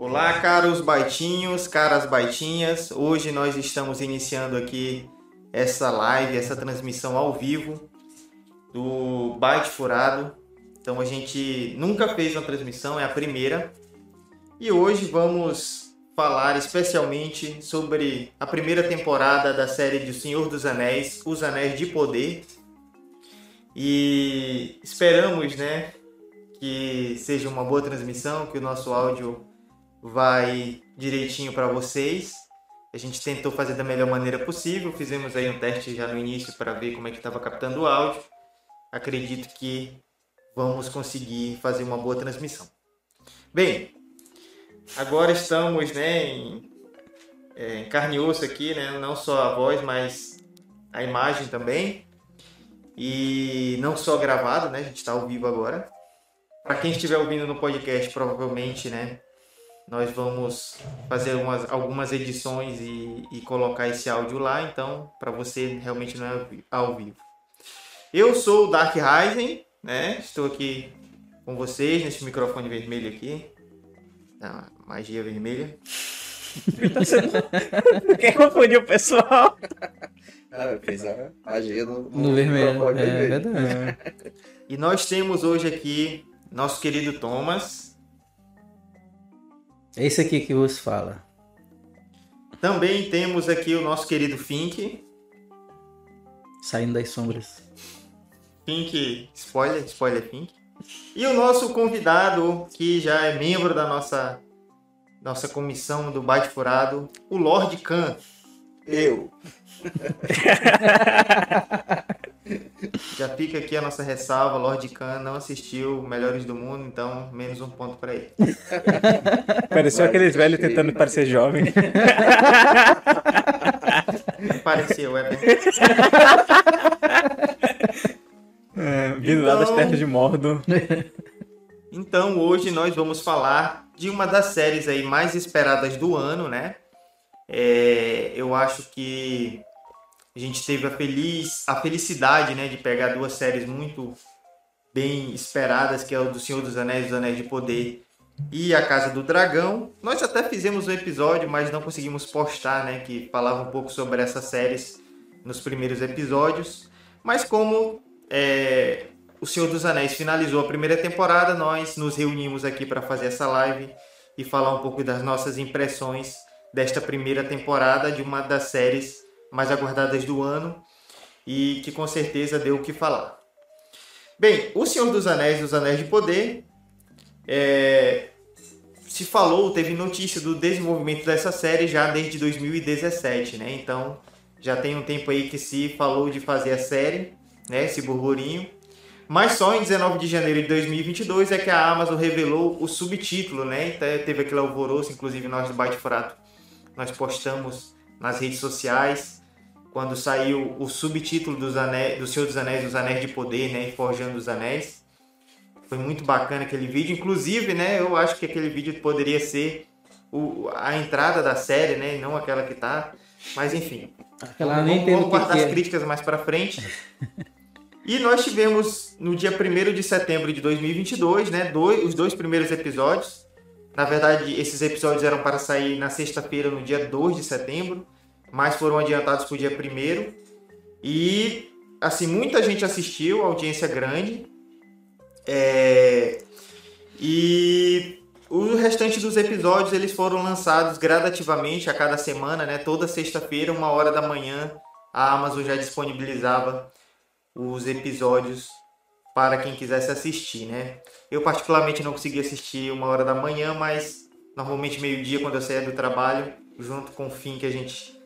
Olá, caros baitinhos, caras baitinhas. Hoje nós estamos iniciando aqui essa live, essa transmissão ao vivo do Byte Furado. Então a gente nunca fez uma transmissão, é a primeira. E hoje vamos falar especialmente sobre a primeira temporada da série de O Senhor dos Anéis, Os Anéis de Poder. E esperamos, né, que seja uma boa transmissão, que o nosso áudio vai direitinho para vocês. A gente tentou fazer da melhor maneira possível, fizemos aí um teste já no início para ver como é que estava captando o áudio. Acredito que vamos conseguir fazer uma boa transmissão. Bem, agora estamos né, em, é, em carne e osso aqui, né, não só a voz, mas a imagem também. E não só gravado, né, a gente está ao vivo agora. Para quem estiver ouvindo no podcast, provavelmente, né, nós vamos fazer umas, algumas edições e, e colocar esse áudio lá, então para você realmente não é ao vivo. Eu sou o Dark Ryzen, né? Estou aqui com vocês nesse microfone vermelho aqui. A magia vermelha. Quem confundiu o pessoal? Ah, fez a magia no, No, no vermelho. microfone É, vermelho. verdade. E nós temos hoje aqui nosso querido Thomas. É esse aqui que vos fala. Também temos aqui o nosso querido Fink. Saindo das sombras. Fink, spoiler, spoiler Fink. E o nosso convidado, que já é membro da nossa, nossa comissão do Bate Furado, o Lord Khan. Eu. Já fica aqui a nossa ressalva, Lord Khan não assistiu Melhores do Mundo, então menos um ponto para ele. Pareceu Vai, aqueles velhos tentando parecer jovem. Pareceu, é. É, vindo lá das Então- terras de Mordor. Então hoje nós vamos falar de uma das séries aí mais esperadas do ano, né? É, eu acho que a gente teve a feliz a felicidade, né, de pegar duas séries muito bem esperadas, que é o do Senhor dos Anéis, dos Anéis de Poder e a Casa do Dragão. Nós até fizemos um episódio, mas não conseguimos postar, né, que falava um pouco sobre essas séries nos primeiros episódios. Mas como é, o Senhor dos Anéis finalizou a primeira temporada, nós nos reunimos aqui para fazer essa live e falar um pouco das nossas impressões desta primeira temporada de uma das séries mais aguardadas do ano e que com certeza deu o que falar. Bem, O Senhor dos Anéis, Os Anéis de Poder, é, se falou, teve notícia do desenvolvimento dessa série já desde 2017, né? Então já tem um tempo aí que se falou de fazer a série, né? Esse burburinho. Mas só em 19 de janeiro de 2022 é que a Amazon revelou o subtítulo, né? Então, teve aquele alvoroço, inclusive nós do Bate Frato, nós postamos nas redes sociais quando saiu o subtítulo dos anéis, do Senhor dos Anéis, dos Anéis de Poder, né? Forjando os Anéis. Foi muito bacana aquele vídeo. Inclusive, né? Eu acho que aquele vídeo poderia ser o, a entrada da série, né? E não aquela que tá. Mas enfim. Aquela Vamos- nem vamos, guardar as é. críticas mais para frente. e nós tivemos no dia 1 de setembro de 2022, né, dois, os dois primeiros episódios. Na verdade, esses episódios eram para sair na sexta-feira, no dia 2 de setembro, mas foram adiantados para o dia 1 E, assim, muita gente assistiu, audiência grande. É, E o restante dos episódios eles foram lançados gradativamente a cada semana, né? Toda sexta-feira, uma hora da manhã, a Amazon já disponibilizava os episódios para quem quisesse assistir, né? Eu particularmente não consegui assistir uma hora da manhã, mas normalmente meio-dia quando eu saía do trabalho, junto com o fim que a gente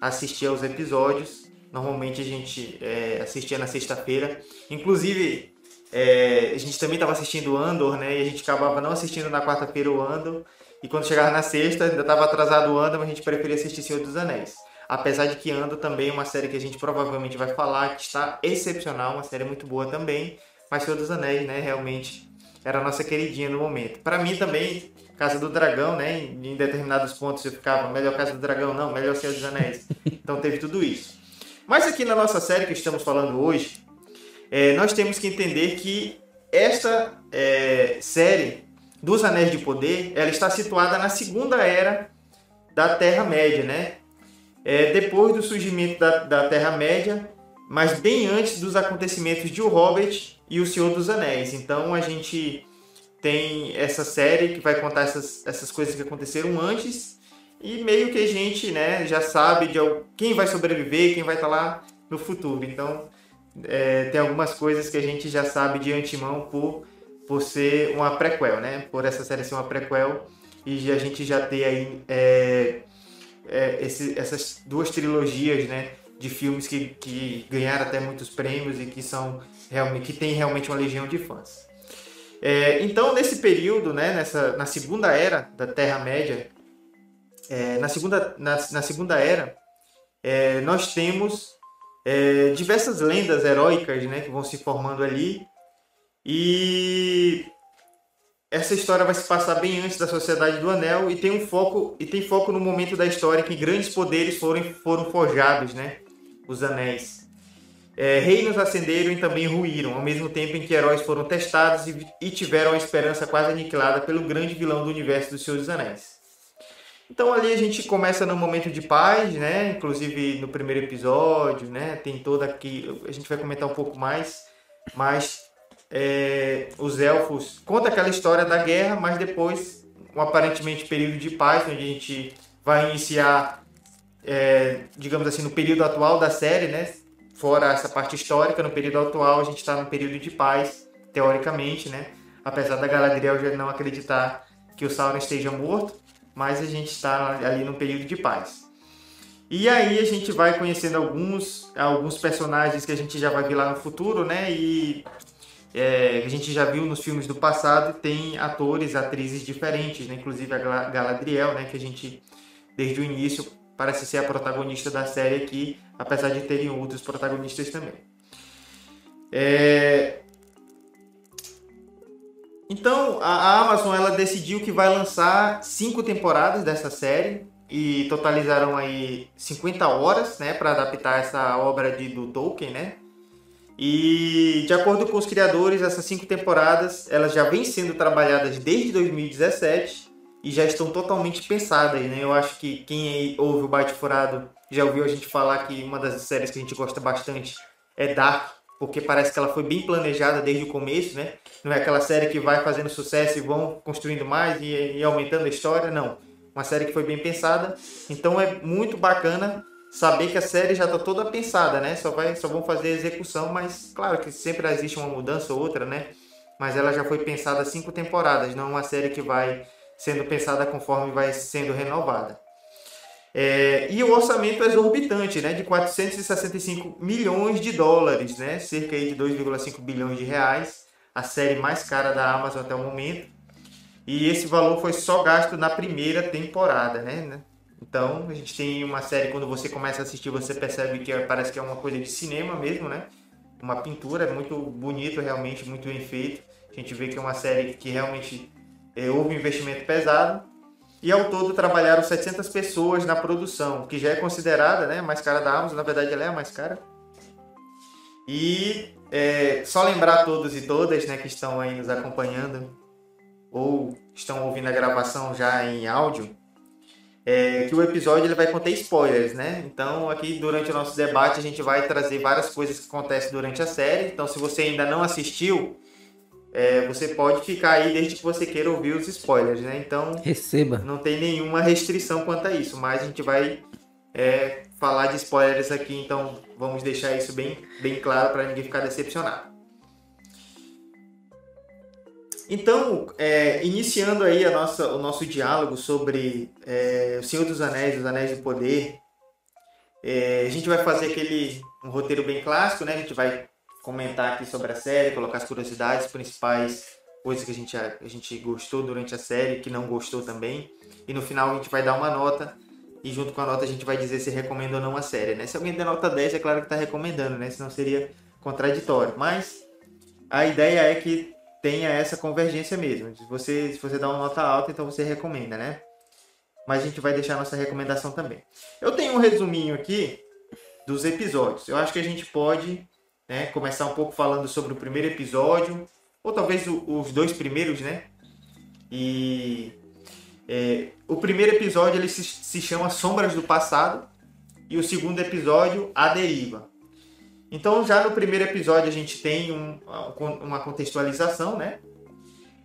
assistia aos episódios. Normalmente a gente é, assistia na sexta-feira. Inclusive, é, a gente também estava assistindo Andor, né? E a gente acabava não assistindo na quarta-feira o Andor. E quando chegava na sexta, ainda estava atrasado o Andor, mas a gente preferia assistir Senhor dos Anéis. Apesar de que Andor também é uma série que a gente provavelmente vai falar, que está excepcional, uma série muito boa também. Mas Senhor dos Anéis, né? Realmente era a nossa queridinha no momento. Para mim também, Casa do Dragão, né? Em determinados pontos eu ficava, melhor Casa do Dragão, não, melhor Senhor dos Anéis. Então teve tudo isso. Mas aqui na nossa série que estamos falando hoje, é, nós temos que entender que esta é, série dos Anéis de Poder, ela está situada na segunda era da Terra-média, né? É, depois do surgimento da, da Terra-média, mas bem antes dos acontecimentos de O Hobbit e O Senhor dos Anéis. Então a gente tem essa série que vai contar essas, essas coisas que aconteceram antes e meio que a gente né, já sabe de quem vai sobreviver, quem vai estar lá no futuro. Então é, tem algumas coisas que a gente já sabe de antemão por, por ser uma prequel, né? Por essa série ser uma prequel e a gente já ter aí é, é, esse, essas duas trilogias, né? De filmes que, que ganharam até muitos prêmios e que são realmente que tem realmente uma legião de fãs. É, então nesse período, né? Nessa na segunda era da Terra Média, é, na segunda na, na segunda era é, nós temos é, diversas lendas heróicas né, que vão se formando ali. E essa história vai se passar bem antes da Sociedade do Anel e tem um foco e tem foco no momento da história que grandes poderes foram, foram forjados, né? Os anéis. É, reinos ascenderam e também ruíram, ao mesmo tempo em que heróis foram testados e, e tiveram a esperança quase aniquilada pelo grande vilão do universo dos Senhor dos Anéis. Então ali a gente começa no momento de paz, né? Inclusive no primeiro episódio, né? Tem toda aqui, a gente vai comentar um pouco mais, mas é, os elfos conta aquela história da guerra, mas depois um aparentemente período de paz, onde a gente vai iniciar, é, digamos assim, no período atual da série, né? Fora essa parte histórica, no período atual a gente está no período de paz, teoricamente, né? Apesar da Galadriel já não acreditar que o Sauron esteja morto, mas a gente está ali no período de paz. E aí a gente vai conhecendo alguns, alguns personagens que a gente já vai ver lá no futuro, né? E é, a gente já viu nos filmes do passado, tem atores, atrizes diferentes, né? Inclusive a Galadriel, né? Que a gente, desde o início, parece ser a protagonista da série aqui, apesar de terem outros protagonistas também. É, então, a Amazon ela decidiu que vai lançar cinco temporadas dessa série e totalizarão aí 50 horas, né, para adaptar essa obra de, do Tolkien, né? E de acordo com os criadores, essas cinco temporadas elas já vêm sendo trabalhadas desde 2017 e já estão totalmente pensadas, né? Eu acho que quem ouve o Bate Furado já ouviu a gente falar que uma das séries que a gente gosta bastante é Dark, porque parece que ela foi bem planejada desde o começo, né? Não é aquela série que vai fazendo sucesso e vão construindo mais e, e aumentando a história, não. Uma série que foi bem pensada. Então é muito bacana saber que a série já está toda pensada, né? Só, vai, só vão fazer a execução, mas claro que sempre existe uma mudança ou outra, né? Mas ela já foi pensada cinco temporadas, não uma série que vai sendo pensada conforme vai sendo renovada. É, e o orçamento é exorbitante, né, de 465 milhões de dólares, né, cerca de 2,5 bilhões de reais a série mais cara da Amazon até o momento. E esse valor foi só gasto na primeira temporada, né? Então, a gente tem uma série, quando você começa a assistir, você percebe que parece que é uma coisa de cinema mesmo, né? Uma pintura, é muito bonito, realmente, muito bem feito. A gente vê que é uma série que realmente é, houve um investimento pesado. E ao todo trabalharam 700 pessoas na produção, que já é considerada né, a mais cara da Amazon, na verdade ela é a mais cara. E é, só lembrar a todos e todas né, que estão aí nos acompanhando ou estão ouvindo a gravação já em áudio, é, que o episódio ele vai conter spoilers, né? Então aqui durante o nosso debate a gente vai trazer várias coisas que acontecem durante a série. Então se você ainda não assistiu, é, você pode ficar aí desde que você queira ouvir os spoilers, né? Então receba. Não tem nenhuma restrição quanto a isso, mas a gente vai é, falar de spoilers aqui, então vamos deixar isso bem, bem claro para ninguém ficar decepcionado. Então, é, iniciando aí a nossa, o nosso diálogo sobre é, O Senhor dos Anéis, Os Anéis do Poder, é, a gente vai fazer aquele um roteiro bem clássico, né? A gente vai comentar aqui sobre a série, colocar as curiosidades principais, coisas que a gente, a gente gostou durante a série, que não gostou também. E no final a gente vai dar uma nota e junto com a nota a gente vai dizer se recomenda ou não a série, né? Se alguém der nota 10, é claro que está recomendando, né? Senão seria contraditório. Mas a ideia é que tenha essa convergência mesmo. Se você, se você dá uma nota alta, então você recomenda, né? Mas a gente vai deixar nossa recomendação também. Eu tenho um resuminho aqui dos episódios. Eu acho que a gente pode né, começar um pouco falando sobre o primeiro episódio, ou talvez o, os dois primeiros, né? E é, o primeiro episódio ele se, se chama Sombras do Passado e o segundo episódio A Deriva. Então já no primeiro episódio a gente tem um, uma contextualização, né?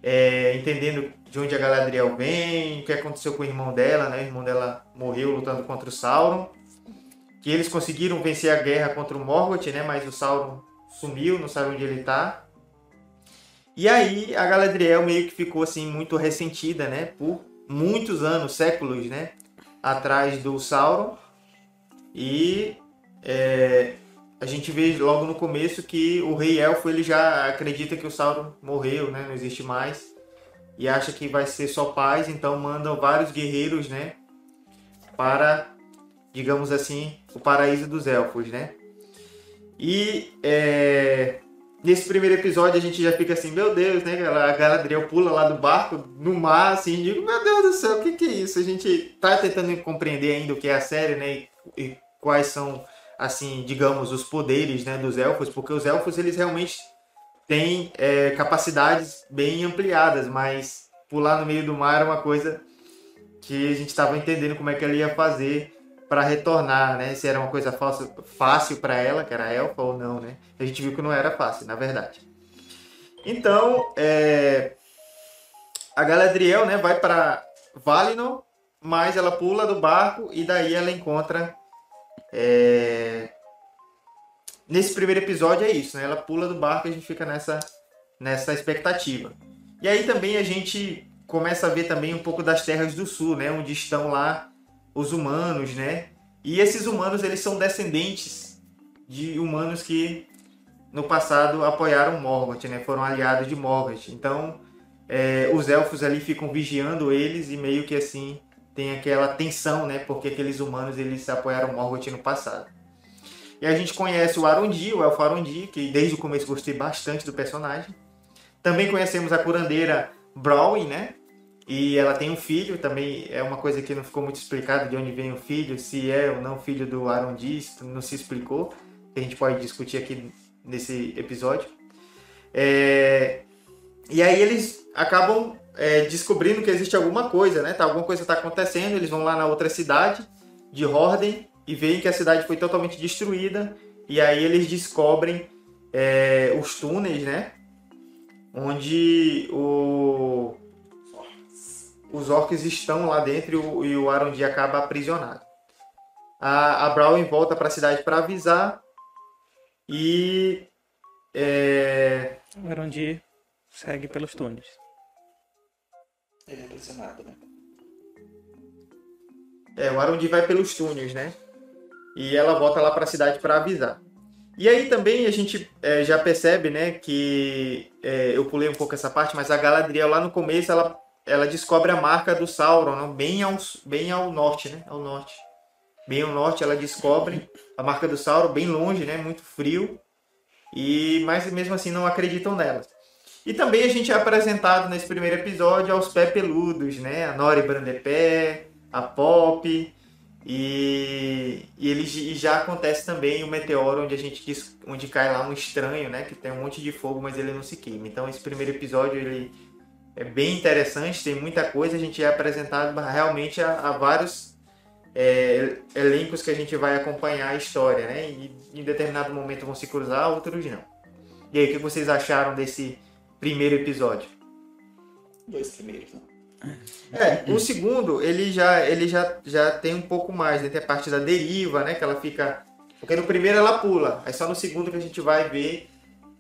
É, entendendo de onde a Galadriel vem, o que aconteceu com o irmão dela, né? O irmão dela morreu lutando contra o Sauron. Que eles conseguiram vencer a guerra contra o Morgoth, né? Mas o Sauron sumiu, não sabe onde ele tá. E aí a Galadriel meio que ficou assim muito ressentida, né? Por muitos anos, séculos, né? Atrás do Sauron. E é, a gente vê logo no começo que o rei elfo ele já acredita que o Sauron morreu, né? Não existe mais. E acha que vai ser só paz, então mandam vários guerreiros, né? Para, digamos assim, o paraíso dos elfos, né? E é, nesse primeiro episódio a gente já fica assim, meu Deus, né? A Galadriel pula lá do barco, no mar, assim, digo, meu Deus do céu, o que, que é isso? A gente tá tentando compreender ainda o que é a série, né? E, e quais são assim, digamos, os poderes né, dos elfos, porque os elfos eles realmente têm é, capacidades bem ampliadas, mas pular no meio do mar é uma coisa que a gente estava entendendo como é que ela ia fazer para retornar, né? Se era uma coisa fácil, fácil para ela, que era elfa ou não, né? A gente viu que não era fácil, na verdade. Então, é... a Galadriel, né, vai para Valinor, mas ela pula do barco e daí ela encontra é... Nesse primeiro episódio é isso, né? Ela pula do barco e a gente fica nessa, nessa expectativa. E aí também a gente começa a ver também um pouco das terras do sul, né? Onde estão lá os humanos, né? E esses humanos, eles são descendentes de humanos que no passado apoiaram Morgoth, né? Foram aliados de Morgoth. Então, é, os elfos ali ficam vigiando eles e meio que assim tem aquela tensão, né? Porque aqueles humanos eles apoiaram Morgoth no passado. E a gente conhece o Arundi, o Elfo Arundi, que desde o começo gostei bastante do personagem. Também conhecemos a curandeira Brownie, né? E ela tem um filho, também é uma coisa que não ficou muito explicado de onde vem o filho, se é ou não filho do Arundi, não se explicou. A gente pode discutir aqui nesse episódio. É... E aí eles acabam é, descobrindo que existe alguma coisa, né? Tá, alguma coisa está acontecendo, eles vão lá na outra cidade de Horden e veem que a cidade foi totalmente destruída. E aí eles descobrem é, os túneis, né? Onde o, os orcs estão lá dentro e o, e o Arundi acaba aprisionado. A, a Brownie volta para a cidade para avisar e é... o Arundi segue pelos túneis. Ele é impressionado, né? É, o Arundi vai pelos túneis, né? E ela volta lá para a cidade para avisar. E aí também a gente é, já percebe, né, que é, eu pulei um pouco essa parte, mas a Galadriel lá no começo ela, ela descobre a marca do Sauron, não? bem ao bem ao norte, né? Ao norte. Bem ao norte ela descobre a marca do Sauron bem longe, né? Muito frio. E mas mesmo assim não acreditam nela. E também a gente é apresentado nesse primeiro episódio aos pé peludos, né? A Nori Brandepé, a Pop. E, e, ele, e já acontece também o meteoro onde a gente onde cai lá um estranho, né? Que tem um monte de fogo, mas ele não se queima. Então esse primeiro episódio ele é bem interessante, tem muita coisa. A gente é apresentado realmente a, a vários é, elencos que a gente vai acompanhar a história, né? E em determinado momento vão se cruzar, outros não. E aí, o que vocês acharam desse primeiro episódio. Dois primeiros, né? É, o segundo, ele já, ele já, já tem um pouco mais, né? Tem a parte da deriva, né? Que ela fica. Porque no primeiro ela pula, aí só no segundo que a gente vai ver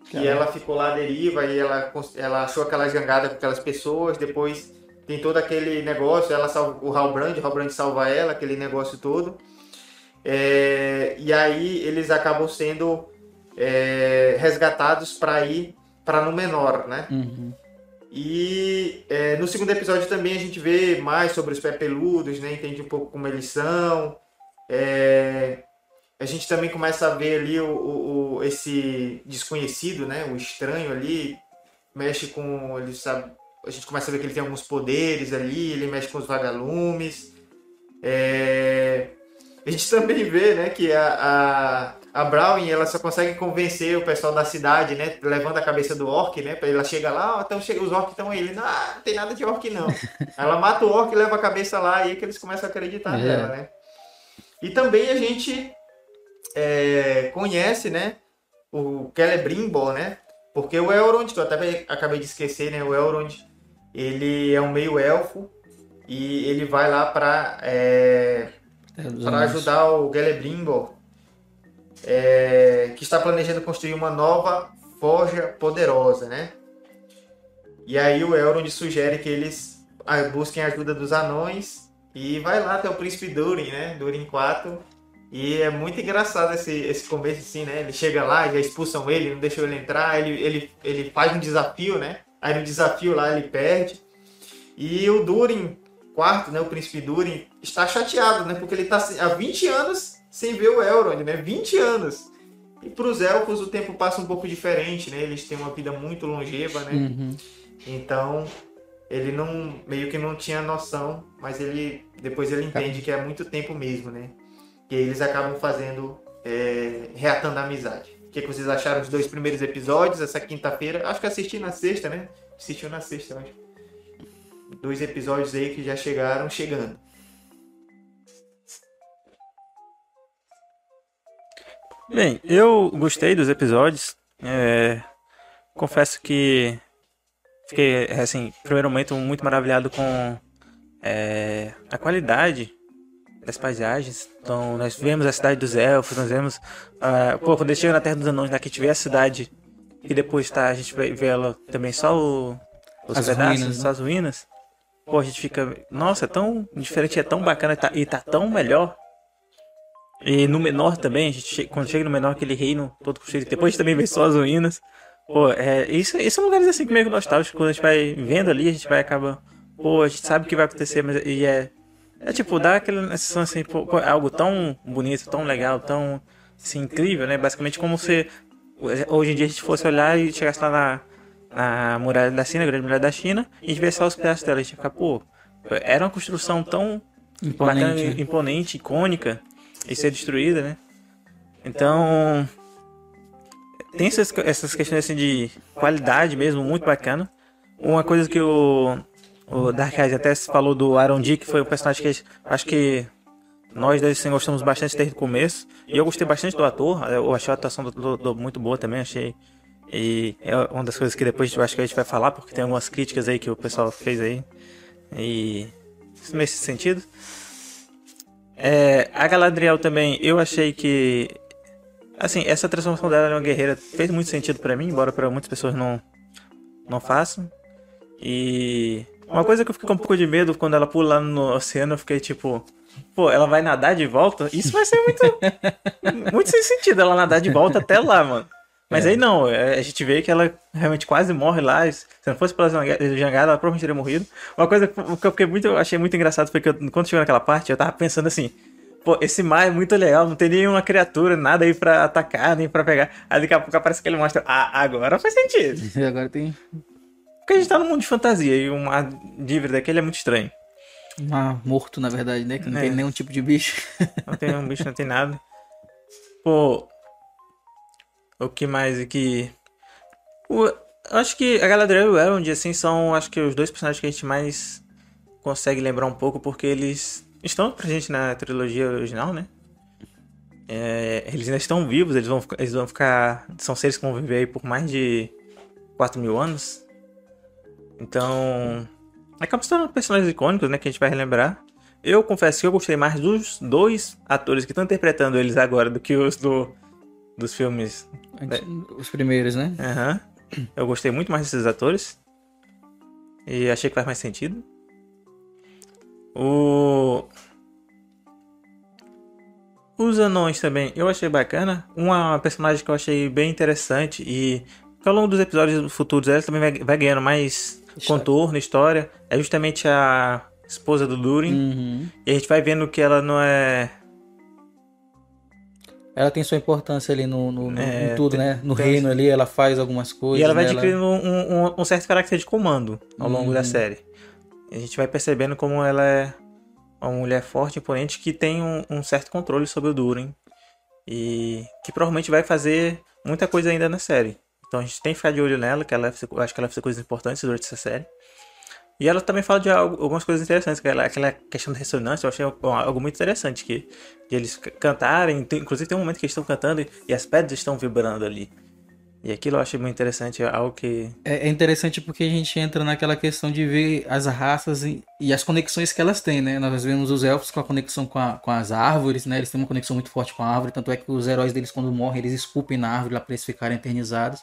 que Caramba. ela ficou lá à deriva e ela, ela achou aquela jangada com aquelas pessoas, depois tem todo aquele negócio, ela salva o Halbrand, o Halbrand salva ela, aquele negócio todo. É, e aí eles acabam sendo é, resgatados para ir para no menor, né? Uhum. E é, no segundo episódio também a gente vê mais sobre os pé peludos, né? Entende um pouco como eles são. É, a gente também começa a ver ali o, o, o, esse desconhecido, né? O estranho ali mexe com ele sabe. A gente começa a ver que ele tem alguns poderes ali. Ele mexe com os vagalumes. É, a gente também vê, né? Que a, a a Brownie, ela só consegue convencer o pessoal da cidade, né? Levando a cabeça do orc, né? Ela chega lá, ó, então chega, os orcs estão aí. Ele, não, ah, não tem nada de orc, não. ela mata o orc e leva a cabeça lá, e aí que eles começam a acreditar É. nela, né? E também a gente é, conhece, né? O Celebrimbor, né? Porque o Elrond, que eu até acabei de esquecer, né? O Elrond, ele é um meio elfo e ele vai lá para É, dos para ajudar o Celebrimbor, é, que está planejando construir uma nova forja poderosa, né? E aí o Elrond sugere que eles ah, busquem a ajuda dos anões e vai lá até o príncipe Durin, né? Durin 4. E é muito engraçado esse, esse começo assim, né? Ele chega lá, já expulsam ele, não deixam ele entrar, ele, ele, ele faz um desafio, né? Aí no desafio lá ele perde. E o Durin quarto, né, o príncipe Durin, está chateado, né, porque ele está há 20 anos sem ver o Elrond, né, 20 anos. E para os elfos o tempo passa um pouco diferente, né, eles têm uma vida muito longeva, né, Uhum. então ele não, meio que não tinha noção, mas ele, depois ele entende que é muito tempo mesmo, né, e aí eles acabam fazendo, é, reatando a amizade. O que, que vocês acharam dos dois primeiros episódios, essa quinta-feira? Acho que assisti na sexta, né, assistiu na sexta, acho dois episódios aí que já chegaram chegando. Bem, eu gostei dos episódios. é, confesso que fiquei, assim, primeiro momento muito maravilhado com é, a qualidade das paisagens. Então, nós vemos a cidade dos elfos, nós vemos. ah, pô, quando a gente chega na Terra dos Anões, né, que a gente vê a cidade e depois tá, a gente vai ver ela também só o, os As pedaços, ruínas, né? só as ruínas. Pô, a gente fica. Nossa, é tão diferente, é tão bacana e tá, e tá tão melhor. E no menor também, a gente quando chega no menor, aquele reino todo construído, depois a gente também vê só as ruínas. Pô, é, isso, isso são lugares assim que meio que nostálgicos, quando a gente vai vendo ali, a gente vai acaba. Pô, a gente sabe o que vai acontecer, mas e é. É tipo, dá aquela sensação assim, pô, pô, é algo tão bonito, tão legal, tão assim, incrível, né? Basicamente como se hoje em dia a gente fosse olhar e chegasse lá na, na muralha da China, a grande muralha da China, e a gente vê só os pedaços dela, a gente ia ficar, pô, era uma construção tão bacana, Imponente. imponente, icônica e ser destruída, né? Então tem essas, essas questões assim de qualidade mesmo, muito bacana. Uma coisa que o, o Dark Eyes até falou do Aaron Dick, que foi um personagem que acho que nós dois assim, gostamos bastante desde o começo. E eu gostei bastante do ator, eu achei a atuação do, do- do muito boa também, achei. E é uma das coisas que depois eu acho que a gente vai falar, porque tem algumas críticas aí que o pessoal fez aí. E nesse sentido. É, a Galadriel também, eu achei que. Assim, essa transformação dela em uma guerreira fez muito sentido pra mim, embora pra muitas pessoas não, não façam. E. Uma coisa que eu fiquei com um pouco de medo quando ela pula lá no oceano, eu fiquei tipo. Pô, ela vai nadar de volta? Isso vai ser muito. muito sem sentido ela nadar de volta até lá, mano. Mas aí não, é, a gente vê que ela realmente quase morre lá. Se não fosse pela janga- jangada, ela provavelmente teria morrido. Uma coisa que eu fiquei muito, eu achei muito engraçado foi que eu- quando chegou naquela parte, eu tava pensando assim. Pô, esse mar é muito legal, não tem nenhuma criatura, nada aí pra atacar, nem pra pegar. Aí daqui a pouco aparece aquele monstro. Ah, agora faz sentido. Agora tem Porque a gente tá num mundo de fantasia e um mar livre daquele é muito estranho. um mar morto, na verdade, né? Que não É. tem nenhum tipo de bicho. Não tem nenhum bicho, não tem nada. Pô. O que mais aqui? O, acho que a Galadriel e o Elrond, assim, são acho que os dois personagens que a gente mais consegue lembrar um pouco, porque eles estão presentes na trilogia original, né? É, eles ainda estão vivos, eles vão, eles vão ficar. São seres que vão viver aí por mais de 4 mil anos. Então. Acabam se tornando personagens icônicos, né? Que a gente vai relembrar. Eu confesso que eu gostei mais dos dois atores que estão interpretando eles agora do que os do, dos filmes. Antes- Os primeiros, né? Aham. Eu gostei muito mais desses atores. E achei que faz mais sentido. O. Os anões também, eu achei bacana. Uma personagem que eu achei bem interessante e que ao longo dos episódios futuros ela também vai, vai ganhando mais contorno, história. É justamente a esposa do Durin. Uhum. E a gente vai vendo que ela não é. Ela tem sua importância ali no, no- no- É, em tudo, tem- né? No tem- reino ali, ela faz algumas coisas. e ela vai né? adquirindo um, um- um certo caráter de comando ao longo da Uhum. série. E a gente vai percebendo como ela é uma mulher forte, imponente, que tem um, um certo controle sobre o Durin. e que provavelmente vai fazer muita coisa ainda na série. Então a gente tem que ficar de olho nela, que ela eu acho que ela fazer coisas importantes durante essa série. E ela também fala de algumas coisas interessantes, que ela- aquela questão da ressonância, eu achei algo- muito interessante, que de eles cantarem, inclusive tem um momento que eles estão cantando e, e as pedras estão vibrando ali. E aquilo eu achei muito interessante, é algo que É é interessante porque a gente entra naquela questão de ver as raças e, e as conexões que elas têm, né? Nós vemos os elfos com a conexão com, a- com as árvores, né? Eles têm uma conexão muito forte com a árvore, tanto é que os heróis deles, quando morrem, eles esculpem na árvore lá para eles ficarem eternizados.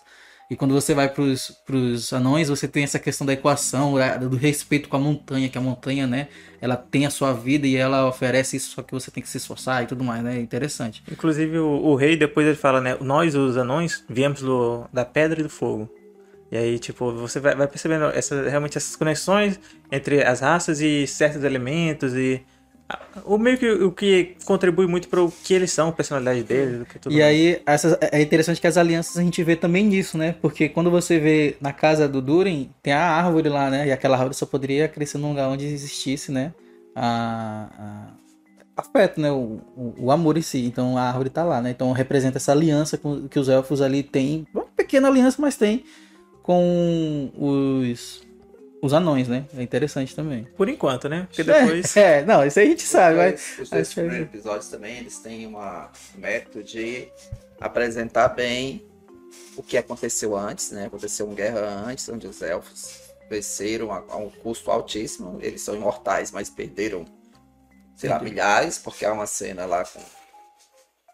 E quando você vai pros, pros anões, você tem essa questão da equação, do respeito com a montanha, que a montanha, né? Ela tem a sua vida e ela oferece isso, só que você tem que se esforçar e tudo mais, né? Interessante. Inclusive o, o rei depois ele fala, né? Nós, os anões, viemos do, da pedra e do fogo. E aí, tipo, você vai, vai percebendo essa, realmente essas conexões entre as raças e certos elementos e o meio que o que contribui muito para o que eles são, a personalidade deles, E mais. aí, essas- é interessante que as alianças a gente vê também nisso, né? Porque quando você vê na casa do Durin, tem a árvore lá, né? E aquela árvore só poderia crescer num lugar onde existisse, né? A, a- afeto, né? O, o, o amor em si. Então a árvore tá lá, né? Então representa essa aliança com- que os elfos ali têm. Uma pequena aliança, mas tem com os, os anões, né? É interessante também. Por enquanto, né? Porque depois. É, é, não, isso aí a gente sabe, mas. Os dois acho que- primeiros episódios também, eles têm uma, um método de apresentar bem o que aconteceu antes, né? Aconteceu uma guerra antes, onde os elfos venceram a, a um custo altíssimo. Eles são imortais, mas perderam, sei lá, milhares, porque há uma cena lá com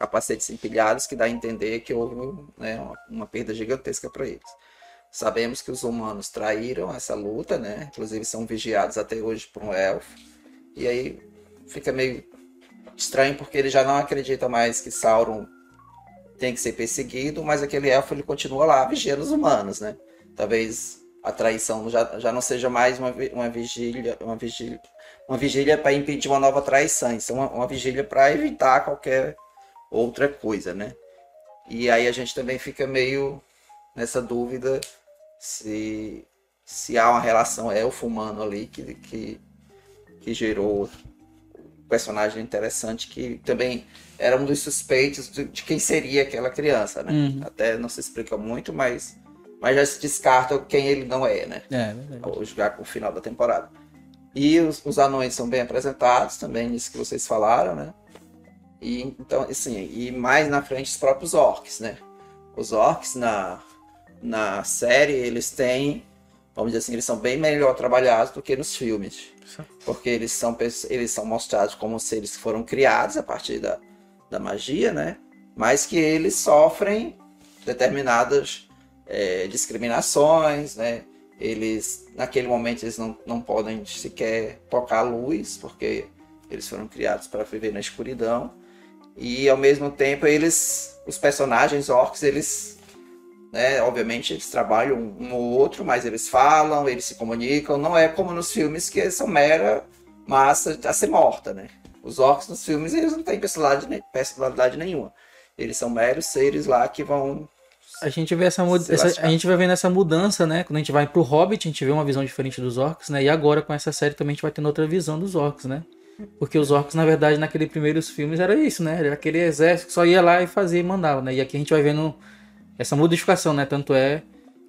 capacetes empilhados que dá a entender que houve né, uma, uma perda gigantesca para eles. Sabemos que os humanos traíram essa luta, né? Inclusive são vigiados até hoje por um elfo. E aí fica meio estranho porque ele já não acredita mais que Sauron tem que ser perseguido, mas aquele elfo ele continua lá vigiando os humanos, né? Talvez a traição já, já não seja mais uma, uma vigília, uma vigília, uma vigília para impedir uma nova traição, isso é uma, uma vigília para evitar qualquer outra coisa, né? E aí a gente também fica meio nessa dúvida se se há uma relação elfo-humano ali que, que, que gerou um personagem interessante que também era um dos suspeitos de, de quem seria aquela criança, né? Uhum. Até não se explica muito, mas, mas já se descarta quem ele não é, né? É, verdade. Ou jogar com o final da temporada. E os, os anões são bem apresentados também, nisso que vocês falaram, né? E então, assim, e mais na frente os próprios orcs, né? Os orcs na, na série, eles têm, vamos dizer assim, eles são bem melhor trabalhados do que nos filmes. Porque eles são, eles são mostrados como seres que foram criados a partir da, da magia, né? Mas que eles sofrem determinadas eh, discriminações, né? Eles, naquele momento, eles não, não podem sequer tocar a luz, porque eles foram criados para viver na escuridão. E, ao mesmo tempo, eles, os personagens orcs, eles, né, obviamente, eles trabalham um ou outro, mas eles falam, eles se comunicam. Não é como nos filmes, que são mera massa a ser morta, né? Os orcs nos filmes, eles não têm personalidade, personalidade nenhuma. Eles são meros seres lá que vão A gente vê essa, essa- a gente vai vendo essa mudança, né? Quando a gente vai pro Hobbit, a gente vê uma visão diferente dos orcs, né? E agora com essa série também a gente vai tendo outra visão dos orcs, né? Porque os orcs, na verdade, naqueles primeiros filmes era isso, né? Era aquele exército que só ia lá e fazia e mandava, né? E aqui a gente vai vendo essa modificação, né? Tanto é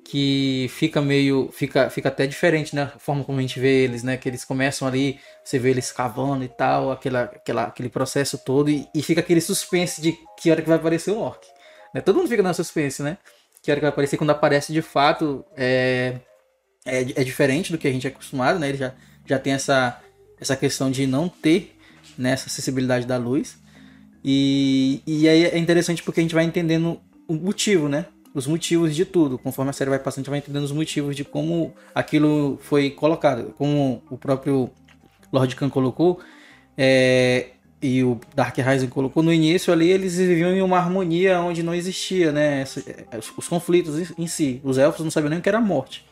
que fica meio. Fica, fica até diferente, né? A forma como a gente vê eles, né? Que eles começam ali, você vê eles cavando e tal, aquela, aquela, aquele processo todo, e, e fica aquele suspense de que hora que vai aparecer um orc. Né? Todo mundo fica na suspense, né? Que hora que vai aparecer, quando aparece de fato, é, é, é diferente do que a gente é acostumado, né? Ele já, já tem essa, essa questão de não ter né, essa acessibilidade da luz. E, e aí é interessante porque a gente vai entendendo o motivo, né? Os motivos de tudo. Conforme a série vai passando, a gente vai entendendo os motivos de como aquilo foi colocado. Como o próprio Lord Khan colocou, é, e o Dark Rising colocou no início ali, eles viviam em uma harmonia onde não existia, né? essa- Os, os conflitos em- si. Os elfos não sabiam nem o que era morte.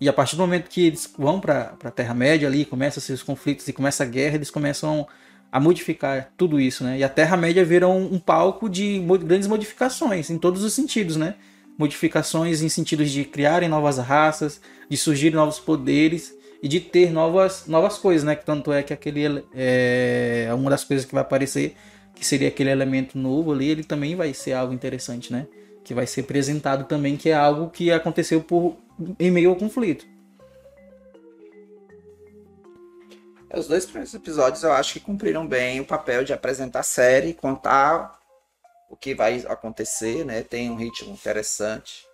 E a partir do momento que eles vão para a Terra-média ali, começam esses conflitos e começa a guerra, eles começam a modificar tudo isso, né? E a Terra-média vira um, um palco de mo- grandes modificações, em todos os sentidos, né? Modificações em sentidos de criarem novas raças, de surgirem novos poderes e de ter novas, novas coisas, né? Que Tanto é que aquele é uma das coisas que vai aparecer, que seria aquele elemento novo ali, ele também vai ser algo interessante, né? Que vai ser apresentado também, que é algo que aconteceu por em meio ao conflito. Os dois primeiros episódios eu acho que cumpriram bem o papel de apresentar a série, contar o que vai acontecer, né? Tem um ritmo interessante.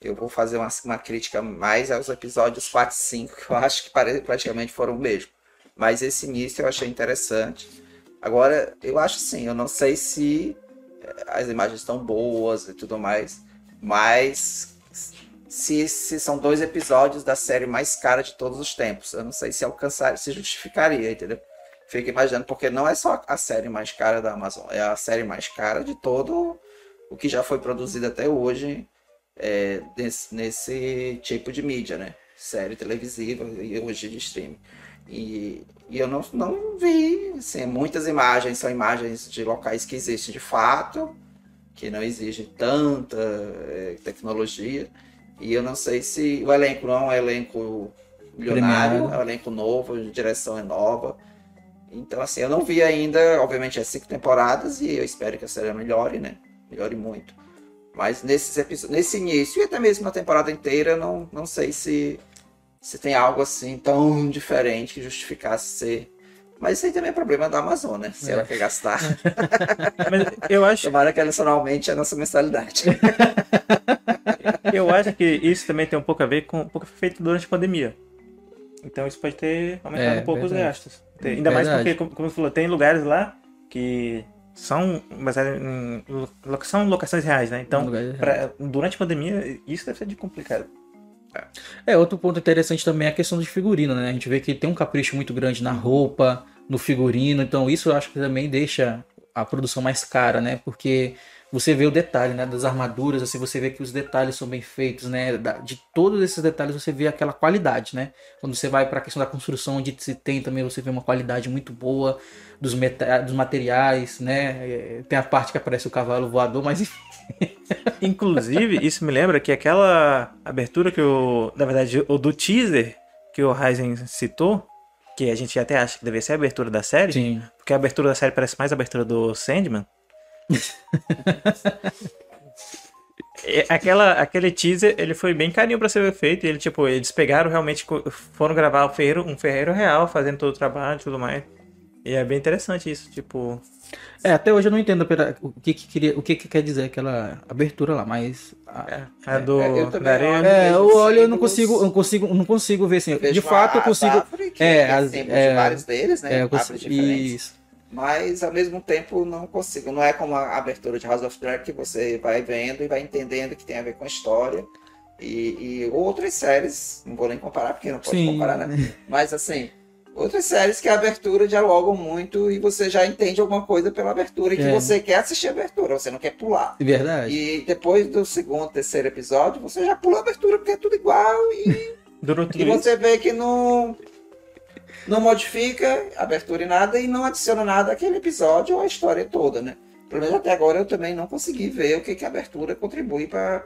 Eu vou fazer uma, uma crítica mais aos episódios 4 e 5, que eu acho que pare- praticamente foram o mesmo. Mas esse início eu achei interessante. Agora, eu acho assim, eu não sei se eh, as imagens estão boas e tudo mais, mas se, se são dois episódios da série mais cara de todos os tempos. Eu não sei se alcançar, se justificaria, entendeu? Fico imaginando, porque não é só a série mais cara da Amazon, é a série mais cara de todo o que já foi produzido até hoje é, nesse, nesse tipo de mídia, né? Série televisiva e hoje de streaming. E, e eu não, não vi, assim, muitas imagens são imagens de locais que existem de fato, que não exigem tanta é, tecnologia. E eu não sei se o elenco não é um elenco milionário, é um elenco novo, a direção é nova. Então, assim, eu não vi ainda, obviamente, é cinco temporadas e eu espero que a série melhore, né? Melhore muito. Mas nesses episódios, nesse início e até mesmo na temporada inteira, não, não sei se, se tem algo assim tão diferente que justificasse ser. Mas isso aí também é problema da Amazon, né? Se É. ela quer gastar, Mas eu acho, tomara que adicionalmente a nossa mensalidade. eu acho que isso também tem um pouco a ver com o pouco foi feito durante a pandemia. Então isso pode ter aumentado É, um pouco os verdade. gastos. Tem- Ainda mais Verdade. porque, como, como você falou, tem lugares lá que são baseados em são locações reais, né? Então, Lugares pra- durante a pandemia, isso deve ser de complicado. É, outro ponto interessante também é a questão de figurino, né? A gente vê que tem um capricho muito grande na roupa, no figurino, então isso eu acho que também deixa a produção mais cara, né? Porque você vê o detalhe, né, das armaduras, assim, você vê que os detalhes são bem feitos, né? De todos esses detalhes você vê aquela qualidade, né? Quando você vai para a questão da construção, onde se tem também, você vê uma qualidade muito boa dos, dos materiais, né? É, Tem a parte que aparece o cavalo voador, mas enfim. Inclusive, isso me lembra que aquela abertura que o. Na verdade, o do teaser que o Ryzen citou, que a gente até acha que deveria ser a abertura da série, Sim. porque a abertura da série parece mais a abertura do Sandman. É, Aquela, aquele teaser, ele foi bem carinho pra ser feito. Ele, tipo, eles pegaram realmente, foram gravar o ferreiro, um ferreiro real, fazendo todo o trabalho e tudo mais. E é bem interessante isso, tipo. É, até hoje eu não entendo pera- o que, que queria, o que, que quer dizer aquela abertura lá, mas a- A do. É, eu da areia. olho. É, eu olho, eu não consigo, eu não consigo, não consigo ver assim. De fato, eu consigo. é, tem as- é, vários deles, né? É, eu consigo. Isso. Mas ao mesmo tempo não consigo. Não é como a abertura de House of Dragon que você vai vendo e vai entendendo que tem a ver com a história. E, e outras séries, não vou nem comparar porque não pode Sim. comparar, né? Mas assim, outras séries que a abertura dialogam muito e você já entende alguma coisa pela abertura e que É. você quer assistir a abertura, você não quer pular. É verdade. E depois do segundo, terceiro episódio, você já pula a abertura porque é tudo igual e Durou tudo e isso. você vê que não, não modifica abertura em nada e não adiciona nada àquele episódio ou à história toda, né? Pelo menos até agora eu também não consegui ver o que, que a abertura contribui para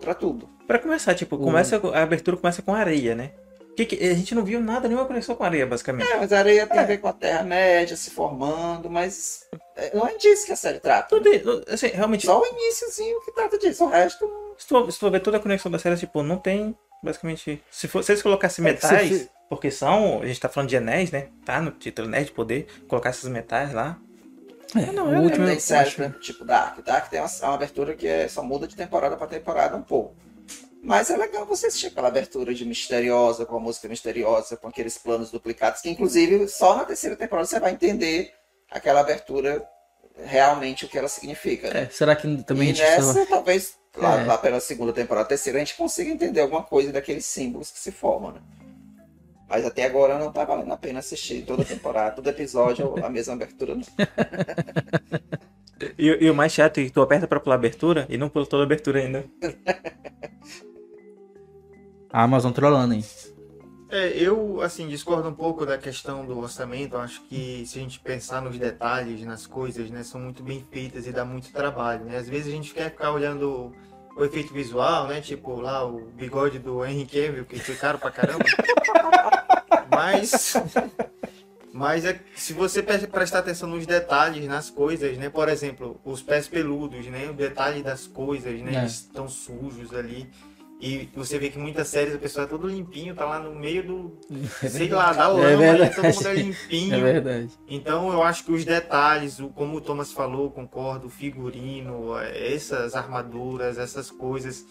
para tudo. Pra começar, tipo, começa, a abertura começa com areia, né? Que que- a gente não viu nada, nenhuma conexão com areia, basicamente. É, mas areia tem a ver com a Terra-média se formando, mas é, não é disso que a série trata. Tudo, assim, realmente, Só o iníciozinho que trata disso, o resto se tu, se tu ver toda a conexão da série, tipo, não tem, basicamente... Se, for, se eles colocassem É metais, se- porque são, a gente tá falando de anéis, né? Tá no título, Anéis de Poder, colocar esses metais lá. É, não, o é- último, séries, por exemplo, tipo Dark. Dark tem uma, uma abertura que é, só muda de temporada para temporada um pouco. Mas é legal você assistir aquela abertura de misteriosa, com a música misteriosa, com aqueles planos duplicados, que inclusive só na terceira temporada você vai entender aquela abertura realmente o que ela significa. né? É, será que também e a gente nessa, estava- talvez, lá, É. lá pela segunda temporada, terceira, a gente consiga entender alguma coisa daqueles símbolos que se formam, né? Mas até agora não tá valendo a pena assistir toda temporada, todo episódio, a mesma abertura. Não. E, e o mais chato é que tu aperta pra pular abertura e não pula toda a abertura ainda. A Amazon trollando, hein? É, eu, assim, discordo um pouco da questão do orçamento. Acho que se a gente pensar nos detalhes, nas coisas, né, são muito bem feitas e dá muito trabalho, né? Às vezes a gente quer ficar olhando o efeito visual, né? Tipo lá o bigode do Henry Cavill, que foi caro pra caramba. Mas Mas é, se você pre- prestar atenção nos detalhes, nas coisas, né? Por exemplo, os pés peludos, né? O detalhe das coisas, né? É. Eles estão sujos ali. E você vê que muitas séries o pessoal é todo limpinho, tá lá no meio do, sei lá, da lama, É né? verdade. todo mundo é limpinho. É verdade. Então eu acho que os detalhes, o, como o Thomas falou, concordo, o figurino, eh, essas armaduras, essas coisas,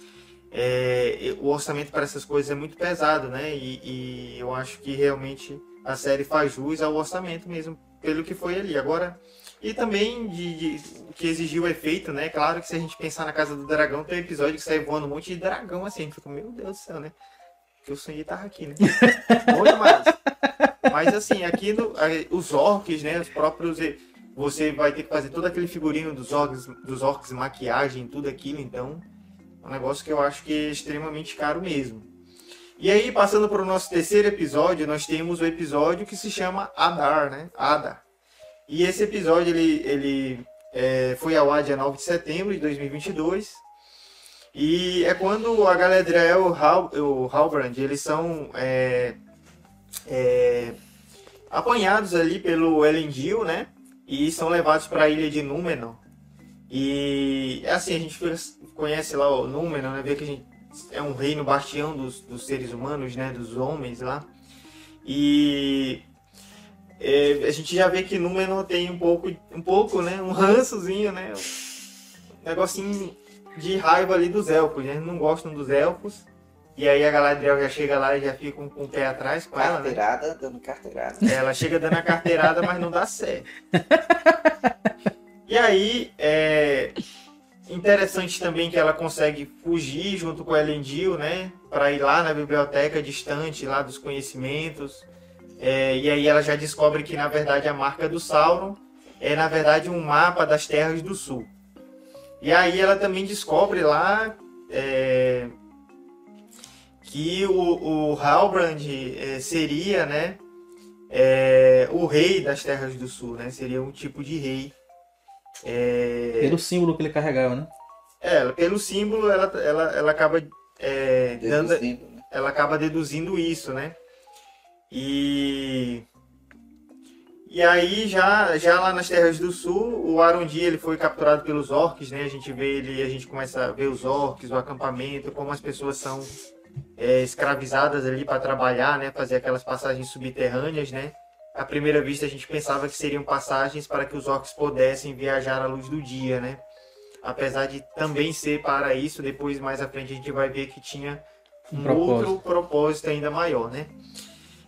é, o orçamento para essas coisas é muito pesado, né? E, e eu acho que realmente a série faz jus ao orçamento mesmo, pelo que foi ali. Agora, e também de, de- o que exigiu o efeito, né? Claro que se a gente pensar na Casa do Dragão, tem um episódio que sai voando um monte de dragão assim, a gente fica, meu Deus do céu, né? Que eu sonhei tava aqui, né? Bom demais. Mas assim, aqui no, os orcs, né? Os próprios. eh, Você vai ter que fazer todo aquele figurino dos orcs, dos orcs, maquiagem, tudo aquilo, então. É um negócio que eu acho que é extremamente caro mesmo. E aí, passando para o nosso terceiro episódio, nós temos o episódio que se chama Adar, né? Adar. E esse episódio, ele, ele eh, foi ao ar dia 9 de setembro de 2022. E é quando a Galadriel e o, Hal, o Halbrand, eles são é, é, apanhados ali pelo Elendil, né? E são levados para a ilha de Númenor. E assim, a gente conhece lá o Númenor, né? Vê que a gente é um reino bastião dos, dos seres humanos, né? Dos homens lá. E é, a gente já vê que Númenor tem um pouco, um pouco, né? Um rançozinho, né? Um negocinho de raiva ali dos elfos, né? Eles não gostam dos elfos. E aí a Galadriel já chega lá e já fica com, com o pé atrás com ela, né? Carteirada, dando carteirada. Ela chega dando a carteirada, mas não dá certo. E aí, é interessante também que ela consegue fugir junto com a Elendil, né? Para ir lá na biblioteca distante lá dos conhecimentos. É, e aí ela já descobre que na verdade a marca do Sauron é na verdade um mapa das Terras do Sul. E aí ela também descobre lá é, que o, o Halbrand é, seria, né? é, o rei das Terras do Sul, né? Seria um tipo de rei. É, Pelo símbolo que ele carregava, né? é, pelo símbolo, ela, ela, ela acaba é, dando, Deduzindo, né? ela acaba deduzindo isso, né? E e aí já já lá nas Terras do Sul, o Arondir ele foi capturado pelos orcs, né? A gente vê ele, a gente começa a ver os orcs, o acampamento, como as pessoas são é, escravizadas ali para trabalhar, né? Fazer aquelas passagens subterrâneas, né? À primeira vista a gente pensava que seriam passagens para que os orcs pudessem viajar à luz do dia, né? Apesar de também ser para isso, depois mais à frente a gente vai ver que tinha Um um propósito. outro propósito ainda maior, né?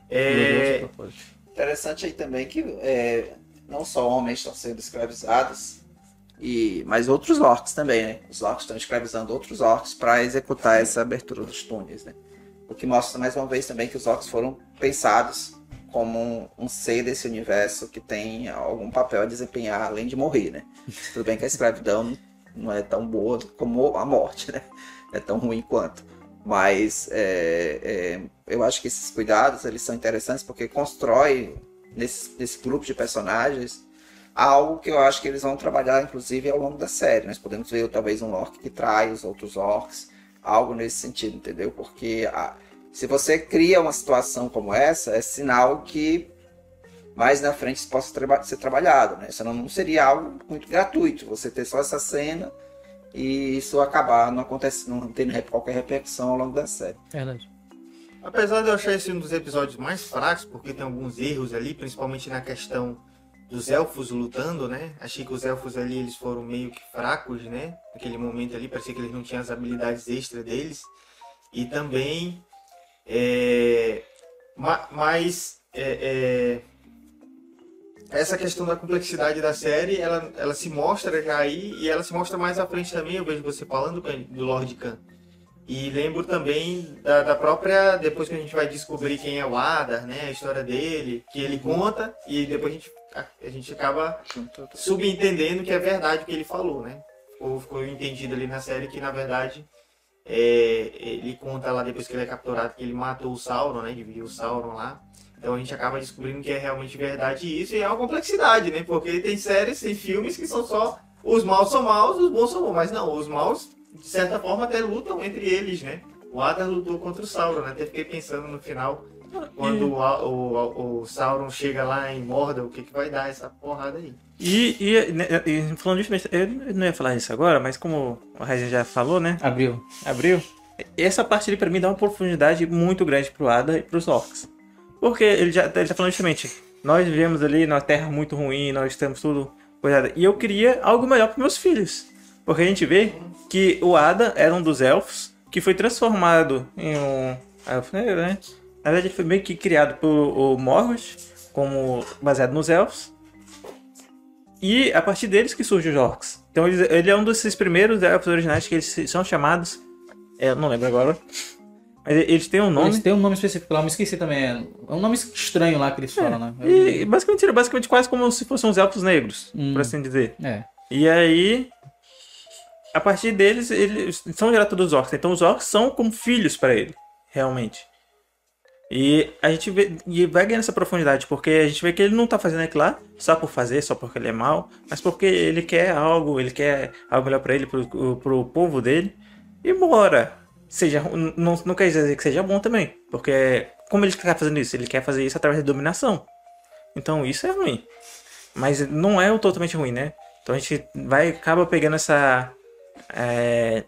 É. Interessante aí também que é, não só homens estão sendo escravizados, e, mas outros orcs também, né? Os orcs estão escravizando outros orcs para executar essa abertura dos túneis, né? O que mostra mais uma vez também que os orcs foram pensados como um, um ser desse universo que tem algum papel a desempenhar além de morrer, né? Tudo bem que a escravidão não é tão boa como a morte, né? É tão ruim quanto. Mas é, é, eu acho que esses cuidados eles são interessantes porque constrói nesse, nesse grupo de personagens algo que eu acho que eles vão trabalhar inclusive ao longo da série. Nós podemos ver talvez um orc que trai os outros orcs, algo nesse sentido, entendeu? Porque a- se você cria uma situação como essa, é sinal que mais na frente isso possa ser trabalhado, né? Senão não seria algo muito gratuito, você ter só essa cena e isso acabar não acontece, não tendo qualquer repercussão ao longo da série. Verdade. apesar de eu achar esse um dos episódios mais fracos, porque tem alguns erros ali, principalmente na questão dos elfos lutando, né? Achei que os elfos ali eles foram meio que fracos, né? Naquele momento ali, parecia que eles não tinham as habilidades extras deles. E também, é, ma- mas é, é, essa questão da complexidade da série, ela, ela se mostra já aí e ela se mostra mais à frente também. Eu vejo você falando do Lord Khan. E lembro também da, da própria. Depois que a gente vai descobrir quem é o Adar, né? A história dele, que ele conta, e depois a gente, a, a gente acaba subentendendo que é verdade o que ele falou, né? Ficou, ficou entendido ali na série que na verdade é, ele conta lá depois que ele é capturado que ele matou o Sauron, né? Dividiu o Sauron lá. Então a gente acaba descobrindo que é realmente verdade isso e é uma complexidade, né? Porque tem séries, tem filmes que são só os maus são maus, os bons são bons, mas não, os maus de certa forma até lutam entre eles, né? O Adar lutou contra o Sauron, né? Até fiquei pensando no final quando o, o, o, Sauron chega lá em Mordor, o que, que vai dar essa porrada aí. E, e, né, e falando justamente, eu não ia falar isso agora, mas como o Raizen já falou, né? Abriu. Abriu. Essa parte ali pra mim dá uma profundidade muito grande pro Ada e pros orcs. Porque ele já ele tá falando justamente, nós vivemos ali numa terra muito ruim, nós estamos tudo coisada. E eu queria algo melhor para meus filhos. Porque a gente vê que o Ada era um dos elfos que foi transformado em um elfo negro, né? Na verdade, ele foi meio que criado por Morgoth, como baseado nos elfos. E a partir deles que surge os orcs. Então ele, ele é um desses primeiros elfos originais que eles são chamados. É, eu não lembro agora. Eles têm um nome. Eles têm um nome específico lá, me esqueci também. É um nome estranho lá que eles é, falam, né? E basicamente, basicamente quase como se fossem os elfos negros, hum, por assim dizer. É. E aí. A partir deles, eles são gerados dos orcs. Então os orcs são como filhos para ele, realmente. E a gente vê, e vai ganhando essa profundidade, porque a gente vê que ele não tá fazendo aquilo lá só por fazer, só porque ele é mal, mas porque ele quer algo, ele quer algo melhor para ele, pro, pro povo dele. E bora! Seja não, não quer dizer que seja bom também, porque como ele quer fazendo isso? Ele quer fazer isso através de dominação. Então isso é ruim. Mas não é o totalmente ruim, né? Então a gente vai acaba pegando essa é,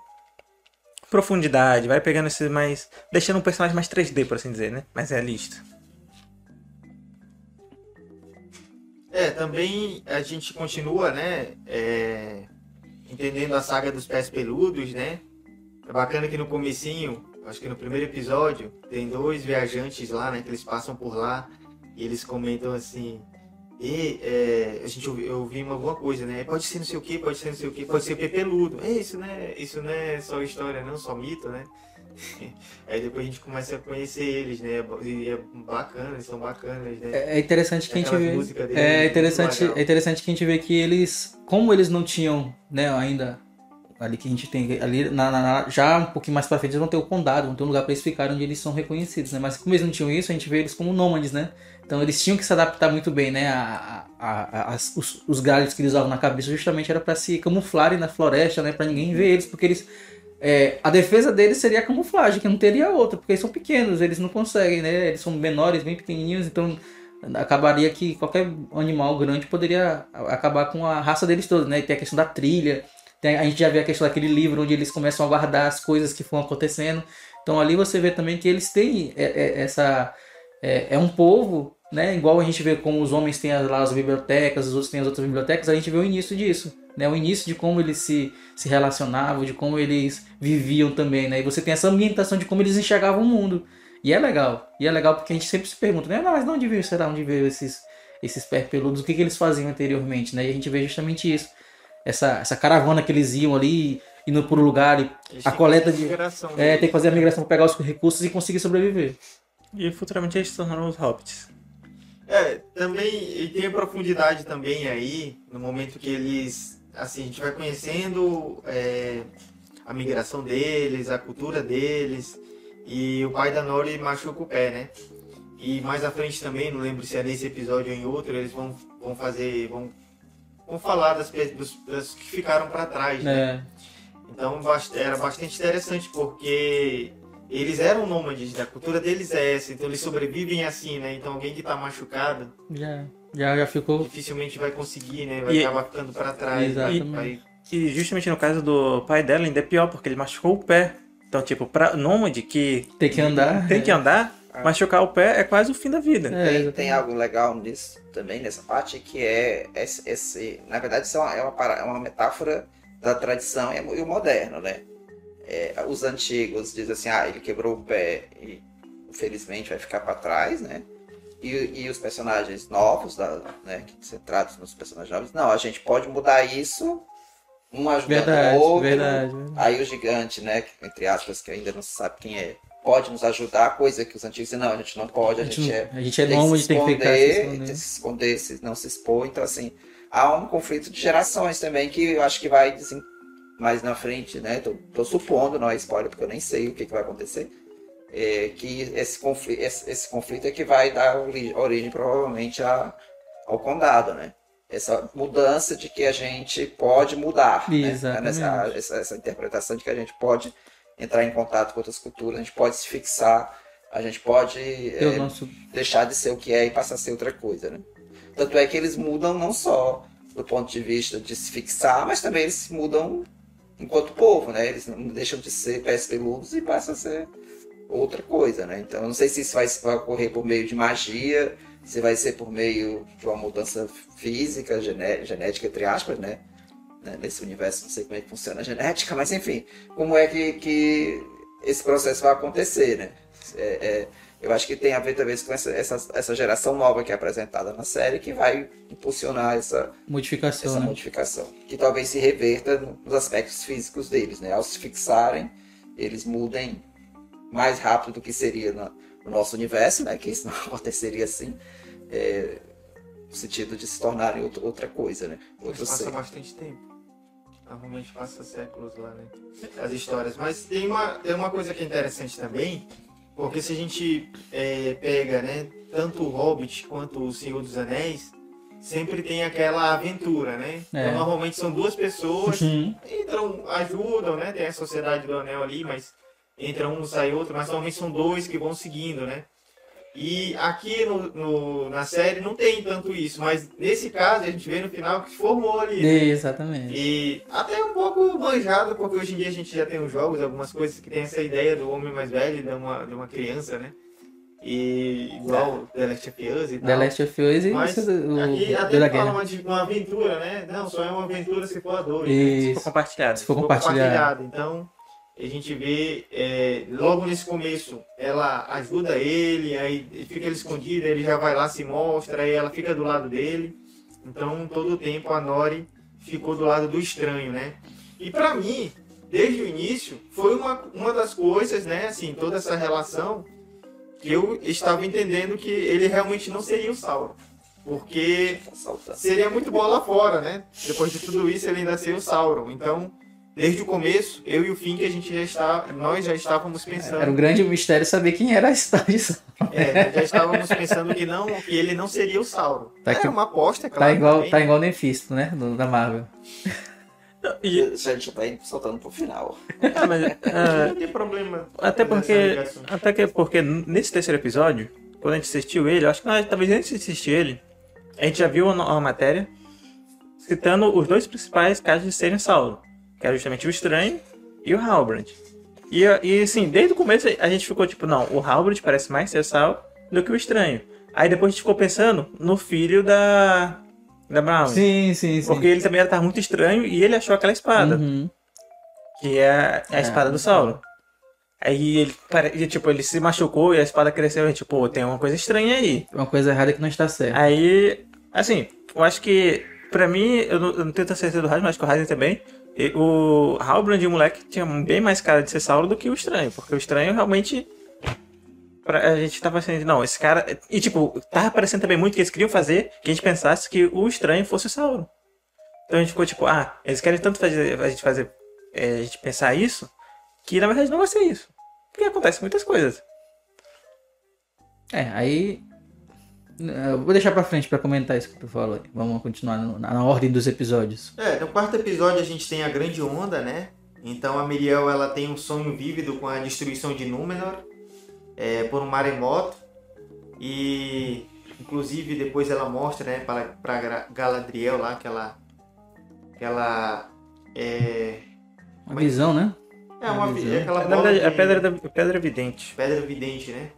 profundidade, vai pegando esse mais. deixando um personagem mais 3D, por assim dizer, né? Mais realista. É, também a gente continua, né? É, entendendo a saga dos pés peludos, né? É bacana que no comecinho, acho que no primeiro episódio, tem dois viajantes lá, né? Que eles passam por lá e eles comentam assim. E é, a gente ouviu, ouviu alguma coisa, né? Pode ser não sei o que, pode ser não sei o que, pode ser pepeludo. É isso, né? Isso não é só história, não, só mito, né? Aí depois a gente começa a conhecer eles, né? E é bacana, eles são bacanas, né? É interessante que a gente vê. É interessante, é interessante que a gente vê que eles, como eles não tinham, né, ainda ali que a gente tem ali na, na, já um pouquinho mais para frente eles vão ter o condado, vão ter um lugar para eles ficarem onde eles são reconhecidos, né? Mas como eles não tinham isso, a gente vê eles como nômades, né? Então eles tinham que se adaptar muito bem, né? A, a, a, os, os galhos que eles usavam na cabeça justamente era para se camuflarem na floresta, né? Para ninguém ver eles, porque eles é, a defesa deles seria a camuflagem, que não teria outra, porque eles são pequenos, eles não conseguem, né? Eles são menores, bem pequenininhos, então acabaria que qualquer animal grande poderia acabar com a raça deles todos, né? E tem a questão da trilha, a gente já vê a questão daquele livro onde eles começam a guardar as coisas que foram acontecendo. Então ali você vê também que eles têm é, é, essa. É, é, um povo, né? Igual a gente vê como os homens têm lá as bibliotecas, os outros têm as outras bibliotecas, a gente vê o início disso. Né, o início de como eles se, se relacionavam, de como eles viviam também, né? E você tem essa ambientação de como eles enxergavam o mundo. E é legal. E é legal porque a gente sempre se pergunta, né? Mas onde veio, será onde veio esses, esses pés peludos? O que, que eles faziam anteriormente, né? E a gente vê justamente isso essa, essa caravana que eles iam ali, indo por um lugar, e a coleta de. É, tem que fazer a migração para pegar os recursos e conseguir sobreviver. E futuramente eles se tornaram os hobbits. É, também, e tem a profundidade também aí, no momento que eles, assim, a gente vai conhecendo é, a migração deles, a cultura deles, e o pai da Nori machuca o pé, né? E mais à frente também, não lembro se é nesse episódio ou em outro, eles vão, vão fazer, vão vamos falar das, das, das que ficaram para trás, né? É. Então era bastante interessante porque eles eram nômades, né? a cultura deles é essa, então eles sobrevivem assim, né? Então alguém que está machucado já, já, já ficou dificilmente vai conseguir, né? Vai e... acabar ficando para trás. Exatamente. Vai... E justamente no caso do pai dela ainda é pior porque ele machucou o pé. Então tipo para nômade que tem que andar, tem que andar, ah. machucar o pé é quase o fim da vida. É, tem, tem, algo legal nisso também, nessa parte, que é esse. esse na verdade, isso é uma, é uma, é uma metáfora da tradição e, o moderno, né? É, os antigos dizem assim, ah, ele quebrou o pé e infelizmente vai ficar para trás, né? E, e, os personagens novos, da, né, que centrados nos personagens novos, não, a gente pode mudar isso, um ajudando verdade, o outro. Verdade, verdade. Aí o gigante, né, entre aspas, que ainda não se sabe quem é, pode nos ajudar, coisa que os antigos dizem, não, a gente não pode, a, a gente, é. A gente é nômade, tem que ficar se esconder. Tem que se esconder, se não se expor. Então, assim, há um conflito de gerações também que eu acho que vai assim, mais na frente, né? Tô, tô, supondo, não é spoiler, porque eu nem sei o que, que vai acontecer. É, que esse conflito, esse, esse, conflito é que vai dar origem, origem provavelmente a, ao condado, né? Essa mudança de que a gente pode mudar. Né? Essa, essa, essa interpretação de que a gente pode entrar em contato com outras culturas, a gente pode se fixar a gente pode é, nosso... deixar de ser o que é e passar a ser outra coisa, né? Tanto é que eles mudam não só do ponto de vista de se fixar, mas também eles mudam enquanto povo, né? Eles não deixam de ser pés peludos e passam a ser outra coisa, né? Então, eu não sei se isso vai, vai ocorrer por meio de magia, se vai ser por meio de uma mudança física, gené- genética, entre aspas, né? Né, Nesse universo, não sei como é que funciona a genética, mas enfim, como é que, que esse processo vai acontecer, né? É, é, eu acho que tem a ver talvez com essa, essa, essa geração nova que é apresentada na série que vai impulsionar essa, Modificação, essa né? modificação. Que talvez se reverta nos aspectos físicos deles, né? Ao se fixarem, eles mudem mais rápido do que seria na- no nosso universo, né? Que isso não aconteceria assim. é, no sentido de se tornarem outra, outra coisa, né? Outro Mas passa ser. bastante tempo. Normalmente passa séculos lá, né? As histórias. Mas tem uma, tem uma coisa que é interessante também, porque se a gente é, pega, né, tanto o Hobbit quanto o Senhor dos Anéis, sempre tem aquela aventura, né? É. Então, normalmente são duas pessoas, Uhum. entram, ajudam, né? Tem a Sociedade do Anel ali, mas entra um, sai outro, mas normalmente são dois que vão seguindo, né? E aqui no, no- na série não tem tanto isso, mas nesse caso a gente vê no final que formou ali. né? Exatamente. E até um pouco manjado, porque hoje em dia a gente já tem os jogos, algumas coisas que tem essa ideia do homem mais velho, de uma, de uma criança, né? E igual The Last of Us e tal. The Last of Us e Mas isso do- aqui até da fala uma, uma aventura, né? Não, só é uma aventura se for a dois. né? Se for compartilhado. Se for Foi compartilhar. compartilhado. Então, a gente vê, é, logo nesse começo, ela ajuda ele, aí fica ele escondido, ele já vai lá, se mostra, aí ela fica do lado dele. Então, todo o tempo a Nori ficou do lado do estranho, né? E pra mim, desde o início, foi uma, uma das coisas, né, assim, toda essa relação, que eu estava entendendo que ele realmente não seria o Sauron. Porque seria muito bola fora, né? Depois de tudo isso, ele ainda seria o Sauron. Então, desde o começo, eu e o Fink, a gente já está, nós já estávamos Era um pensando, grande mistério saber quem era a história é, já estávamos pensando que não, que ele não seria o Sauron. Tá Era que- uma aposta, é Tá claro. igual, também. tá igual o Nefisto, né? Do- da Marvel. E, A gente já tá indo saltando pro final. ah, mas, ah, Não tem problema. até porque. Até que porque nesse terceiro episódio, quando a gente assistiu ele, acho que nós, talvez antes de assistir ele, a gente já viu uma, uma matéria citando os dois principais casos de serem Saulo. Que era justamente o Estranho e o Halbrand. E, e assim, desde o começo a gente ficou tipo, não, o Halbrand parece mais ser Saulo do que o Estranho. Aí depois a gente ficou pensando no filho da. Da Brown. Sim, sim, sim. Porque ele também era muito estranho e ele achou aquela espada. Uhum. Que é a É, espada do Saulo. Aí ele, pare- tipo, ele se machucou e a espada cresceu. E, tipo, "Pô, tem uma coisa estranha aí. Uma coisa errada que não está certa. Aí, assim, eu acho que, pra mim, eu não, eu não tenho tanta certeza do Raiden, mas acho que o Raiden também. O Halbrand, o moleque, tinha bem mais cara de ser Saulo do que o estranho. Porque o estranho realmente. pra- a gente tava assim, não, esse cara. E, tipo, tava parecendo também muito que eles queriam fazer que a gente pensasse que o estranho fosse o Saulo. Então a gente ficou tipo, ah, eles querem tanto fazer, a gente fazer. é, a gente pensar isso, que na verdade não vai ser isso. Porque acontece muitas coisas. É, aí. Eu vou deixar pra frente pra comentar isso que tu falou. aí. Vamos continuar no- na, na ordem dos episódios. É, no quarto episódio a gente tem a grande onda, né? Então a Miriel ela tem um sonho vívido com a destruição de Númenor é, por um maremoto e inclusive depois ela mostra, né, para para Gra- Galadriel lá que ela que ela é, Uma visão, né? é uma Uma vi- visão. é aquela Na bola verdade, a pedra, da, a pedra evidente. Pedra Vidente, né?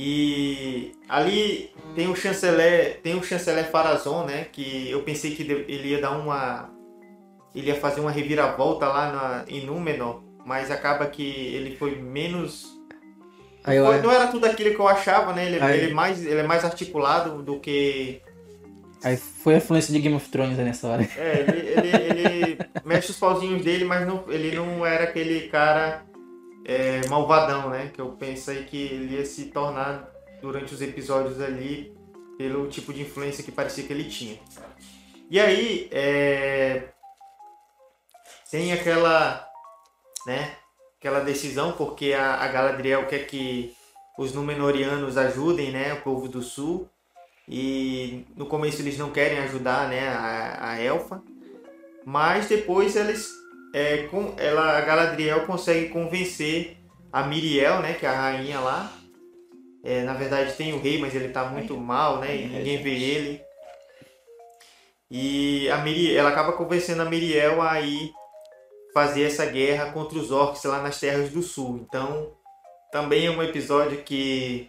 E ali tem o chanceler, tem o chanceler Farazon, né? Que eu pensei que ele ia dar uma, ele ia fazer uma reviravolta lá na, em Númenor, mas acaba que ele foi menos, Aí foi- não era tudo aquilo que eu achava, né? Ele, Aí- ele mais, ele é mais articulado do que, aí foi a influência de Game of Thrones aí nessa hora. é, ele, ele, ele mexe os pauzinhos dele, mas não, ele não era aquele cara é, malvadão, né? Que eu pensei que ele ia se tornar durante os episódios ali pelo tipo de influência que parecia que ele tinha. E aí é, tem aquela, né? Aquela decisão porque a, a Galadriel quer que os Númenóreanos ajudem, né? O povo do Sul. E no começo eles não querem ajudar, né? A, a Elfa. Mas depois eles, é, com, ela, a Galadriel consegue convencer a Miriel, né? Que é a rainha lá, É, na verdade tem o rei, mas ele tá muito mal, né? E ninguém vê ele. E a Miri, ela acaba convencendo a Miriel a ir fazer essa guerra contra os orcs lá nas terras do sul. Então, também é um episódio que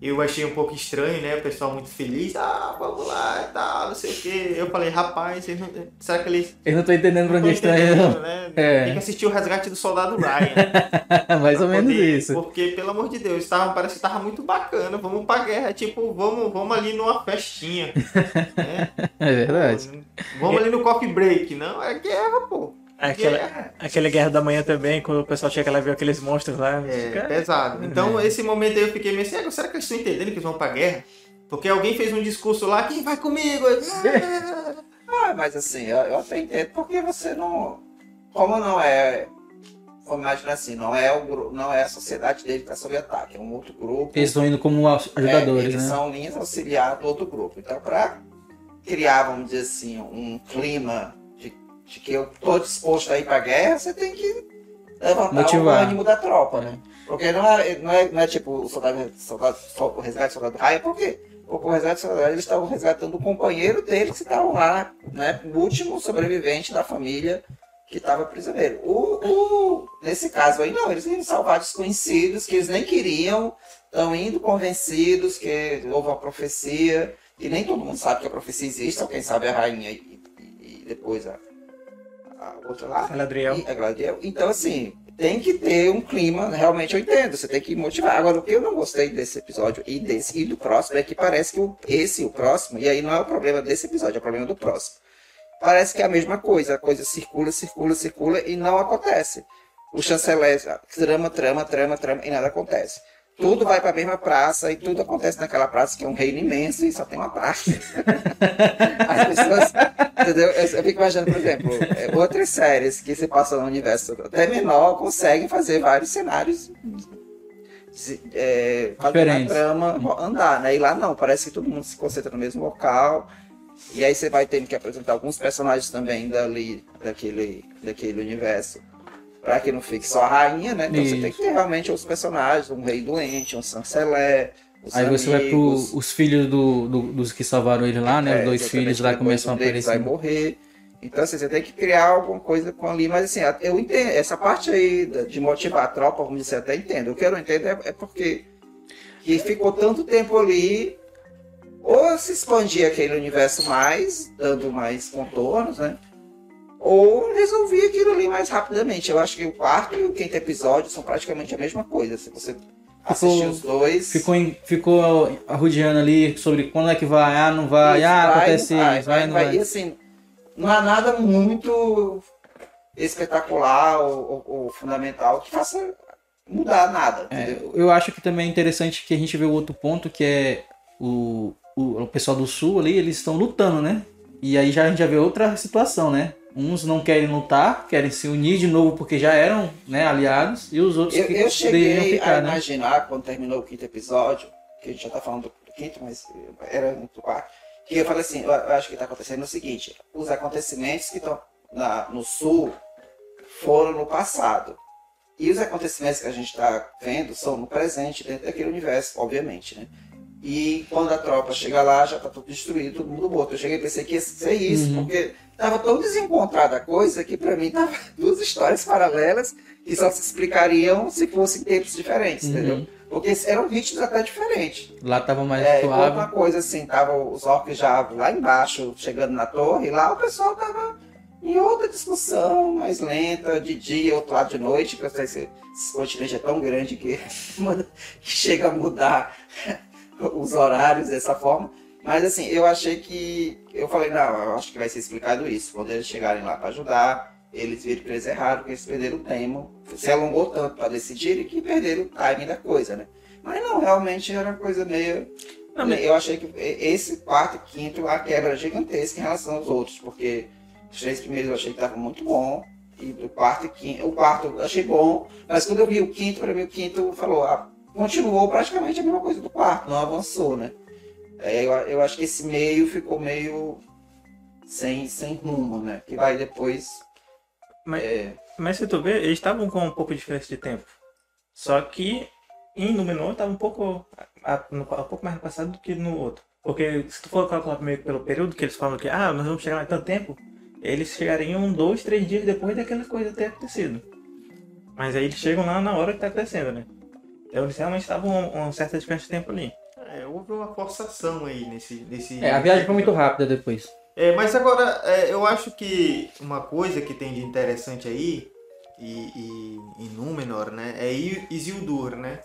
eu achei um pouco estranho, né? O pessoal muito feliz, ah, vamos lá e tal, não sei o quê. Eu falei, rapaz, não... será que eles. Eu não tô entendendo pra onde estão indo. Né? É. Tem que assistir o resgate do soldado Ryan. Mais ou menos poder- isso. Porque, pelo amor de Deus, tava, parece que tava muito bacana. Vamos pra guerra, tipo, vamos, vamos ali numa festinha. né? É verdade. Vamos ali no coffee break. Não, é guerra, pô. Aquela, Guerra. aquele Guerra da Manhã também, quando o pessoal chega lá e vê aqueles monstros lá. É, Cara, pesado. Então, esse momento aí eu fiquei meio assim, "Ah, será que eles estão entendendo que eles vão pra guerra? Porque alguém fez um discurso lá, quem vai comigo? Ah, mas assim, eu, eu até entendo porque você não. Como não é. Vamos imaginar assim, não é, o, não é a sociedade dele que está sob ataque, é um outro grupo. Eles estão indo como ajudadores, É, eles né? são linhas auxiliares do outro grupo. Então, para criar, vamos dizer assim, um clima de, que eu tô disposto a ir para guerra, você tem que levantar Motivar. o ânimo da tropa, né? Porque não é, não é, não é tipo o soldado, soldado, o resgate do soldado raia, por quê? Porque o resgate do soldado Ryan, eles estavam resgatando o companheiro deles que estavam lá, né? O último sobrevivente da família que estava prisioneiro. O, o- nesse caso aí, não, eles iam salvar desconhecidos que eles nem queriam, estão indo convencidos que houve uma profecia, e nem todo mundo sabe que a profecia existe, só quem sabe é a rainha e, e- e depois a, a outra lá. Galadriel. E- a Galadriel. Então, assim, tem que ter um clima, realmente eu entendo, você tem que motivar. Agora, o que eu não gostei desse episódio e desse e do próximo é que parece que o, esse, o próximo, e aí não é o problema desse episódio, é o problema do próximo. Parece que é a mesma coisa, a coisa circula, circula, circula e não acontece. O chanceler trama, trama, trama, trama e nada acontece. Tudo vai para a mesma praça e tudo acontece naquela praça que é um reino imenso e só tem uma praça. As pessoas, entendeu? Eu, eu fico imaginando, por exemplo, é, outras séries que se passam no universo até menor conseguem fazer vários cenários é, fazendo a trama andar, né? E lá não, parece que todo mundo se concentra no mesmo local. E aí você vai tendo que apresentar alguns personagens também dali, daquele, daquele universo. Pra que não fique só a rainha, né? Então você Isso. tem que ter realmente os personagens, um rei doente, um chanceler, os Aí você vai pro amigos. os filhos do, do- dos que salvaram ele lá, né? É, Os dois filhos lá começam a aparecer. vai morrer. Então, assim, você tem que criar alguma coisa com ali, mas assim, eu entendo, essa parte aí de motivar a tropa, vamos dizer, até entendo. O que eu não entendo é, é porque que ficou tanto tempo ali, ou se expandia aquele universo mais, dando mais contornos, né? Ou resolvia aquilo ali mais rapidamente. Eu acho que o quarto e o quinto episódio são praticamente a mesma coisa. Se você assistir os dois. Ficou, em- ficou arrodeando ali sobre quando é que vai, ah, não vai, Isso, ah, vai, acontece vai, isso, vai, não vai. E assim, não há nada muito espetacular ou, ou- ou fundamental que faça mudar nada, É, eu acho que também é interessante que a gente vê o outro ponto, que é o, o, o pessoal do sul ali, eles estão lutando, né? E aí já a gente já vê outra situação, né? Uns não querem lutar, querem se unir de novo porque já eram né, aliados, e os outros Eu, que eu cheguei a ficar, né? imaginar quando terminou o quinto episódio, que a gente já tá falando do quinto, mas era muito quarto, que eu falei assim, eu, acho que tá acontecendo o seguinte, os acontecimentos que estão no sul foram no passado. E os acontecimentos que a gente está vendo são no presente, dentro daquele universo, obviamente, né? E quando a tropa chega lá, já tá tudo destruído, todo mundo morto. Eu cheguei e pensei que ia ser isso, Uhum. porque tava tão desencontrada a coisa que pra mim tava duas histórias paralelas que só se explicariam se fossem tempos diferentes, Uhum. entendeu? Porque eram ritmos até diferentes. Lá tava mais É, suave. uma coisa assim, tava os orcs já lá embaixo, chegando na torre, e lá o pessoal tava em outra discussão, mais lenta, de dia, outro lado de noite, porque esse, esse continente é tão grande que, que chega a mudar os horários dessa forma. Mas assim, eu achei que. Eu falei, não, eu acho que vai ser explicado isso. Quando eles chegarem lá para ajudar, eles viram que eles erraram, que eles perderam o tempo. Se alongou tanto para decidirem que perderam o timing da coisa, né? Mas não, realmente era uma coisa meio. Não, Eu achei que esse quarto e quinto a quebra gigantesca em relação aos outros, porque os três primeiros eu achei que estavam muito bom. E do quarto e quinto, o quarto eu achei bom, mas quando eu vi o quinto, para mim o quinto falou, ah, continuou praticamente a mesma coisa do quarto, não avançou, né? É, eu, eu acho que esse meio ficou meio sem, sem rumo, né? Que vai depois. Mas- é, Mas se tu vê, eles estavam com um pouco de diferença de tempo. Só que em Númenor estava um pouco a- um pouco mais passado do que no outro. Porque se tu for calcular meio pelo período que eles falam que ah, nós vamos chegar lá em tanto tempo, eles chegariam dois, três dias depois daquela coisa ter acontecido. Mas aí eles chegam lá na hora que tá acontecendo, né? Então eles realmente estavam uma, certa diferença de tempo ali. É, houve uma forçação aí nesse. nesse É, a viagem foi muito rápida depois. É, mas agora, é, eu acho que uma coisa que tem de interessante aí, e, e em Númenor, né, é Isildur, né?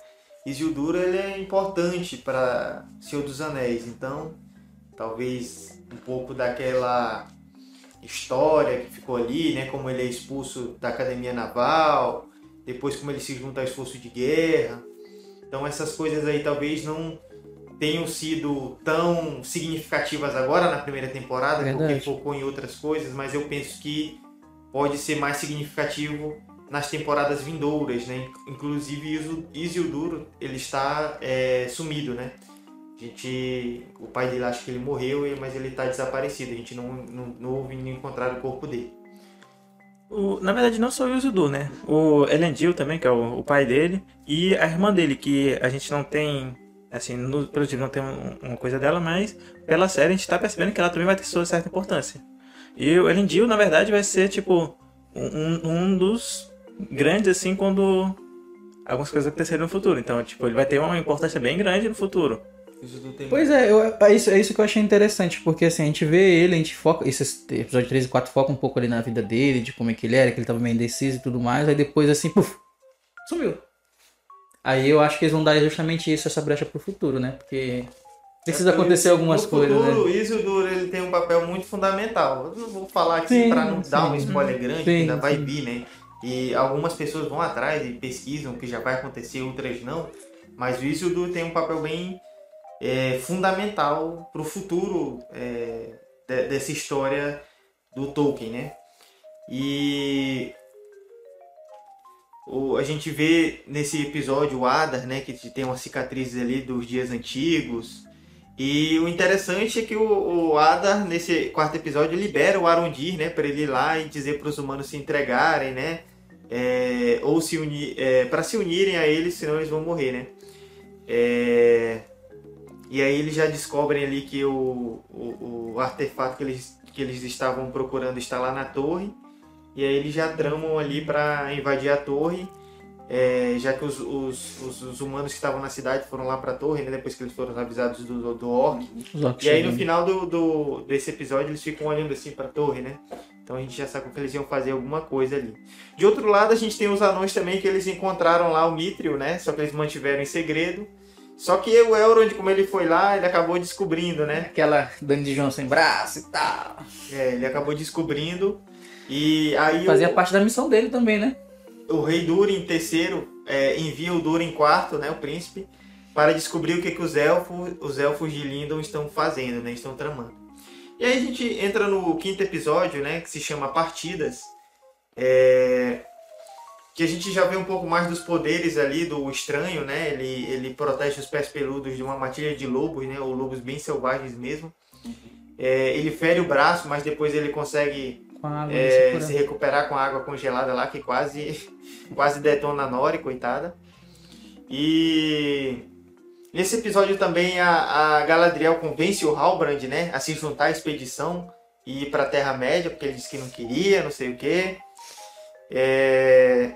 Isildur, ele é importante para Senhor dos Anéis, então, talvez um pouco daquela história que ficou ali, né, como ele é expulso da Academia Naval, depois como ele se junta ao esforço de guerra. Então, essas coisas aí talvez não tenham sido tão significativas agora na primeira temporada, Verdade. porque focou em outras coisas, mas eu penso que pode ser mais significativo nas temporadas vindouras, né? Inclusive Isil- Isildur, ele está é, sumido, né? A gente, o pai dele acha que ele morreu, mas ele está desaparecido. A gente não, não, não ouve nem encontrar o corpo dele. O- na verdade, não só o Isildur, né? O Elendil também, que é o, o pai dele, e a irmã dele, que a gente não tem, assim, no, pelo livro não tem um- uma coisa dela, mas pela série a gente tá percebendo que ela também vai ter sua certa importância. E o Elendil, na verdade, vai ser, tipo, um, um dos grandes, assim, quando algumas coisas acontecerem no futuro. Então, tipo, ele vai ter uma importância bem grande no futuro. Tem Pois é, eu- é, isso, é isso que eu achei interessante, porque assim, a gente vê ele, a gente foca. Esse episódio 3 e 4 foca um pouco ali na vida dele, de como é que ele era, que ele tava meio indeciso e tudo mais, aí depois assim, puf, sumiu. Aí eu acho que eles vão dar justamente isso, essa brecha pro futuro, né? Porque precisa É acontecer algumas no coisas, futuro, né? O Isildur ele tem um papel muito fundamental. Eu não vou falar aqui Sim, para não dar um sim. spoiler grande, Sim, ainda vai sim. vir, né? E algumas pessoas vão atrás e pesquisam o que já vai acontecer, outras não. Mas o Isildur tem um papel bem é, fundamental para o futuro é, de- dessa história do Tolkien, né? E o, a gente vê nesse episódio o Adar, né, que tem umas cicatrizes ali dos dias antigos. E o interessante é que o, o Adar, nesse quarto episódio, libera o Arondir, né, para ele ir lá e dizer para os humanos se entregarem, né, é, ou se unir, para se unirem a eles, senão eles vão morrer, né. É, e aí eles já descobrem ali que o, o, o artefato que eles, que eles estavam procurando está lá na torre. E aí eles já tramam ali para invadir a torre. é, já que os, os, os, os humanos que estavam na cidade foram lá para a torre, né, depois que eles foram avisados do, do, do orc. E aí no final do, do, desse episódio eles ficam olhando assim pra torre, né? Então a gente já sacou que eles iam fazer alguma coisa ali. De outro lado, a gente tem os anões também que eles encontraram lá o Mithril, né? Só que eles mantiveram em segredo. Só que o Elrond, como ele foi lá, ele acabou descobrindo, né? Aquela Johnson sem braço e tal. É, ele acabou descobrindo. E aí Fazia o, parte da missão dele também, né? o rei Durin III é, envia o Durin IV, né? O príncipe, para descobrir o que, que os elfos, os elfos de Lindon estão fazendo, né? Estão tramando. E aí a gente entra no quinto episódio, né? Que se chama Partidas. É, que a gente já vê um pouco mais dos poderes ali do estranho, né? Ele, ele protege os pés peludos de uma matilha de lobos, né? Ou lobos bem selvagens mesmo. É, ele fere o braço, mas depois ele consegue é, se se recuperar com a água congelada lá, que quase, quase detona a Nori, coitada. E nesse episódio também a, a Galadriel convence o Halbrand, né, a se juntar à expedição e ir para a Terra-média, porque ele disse que não queria, não sei o quê. É,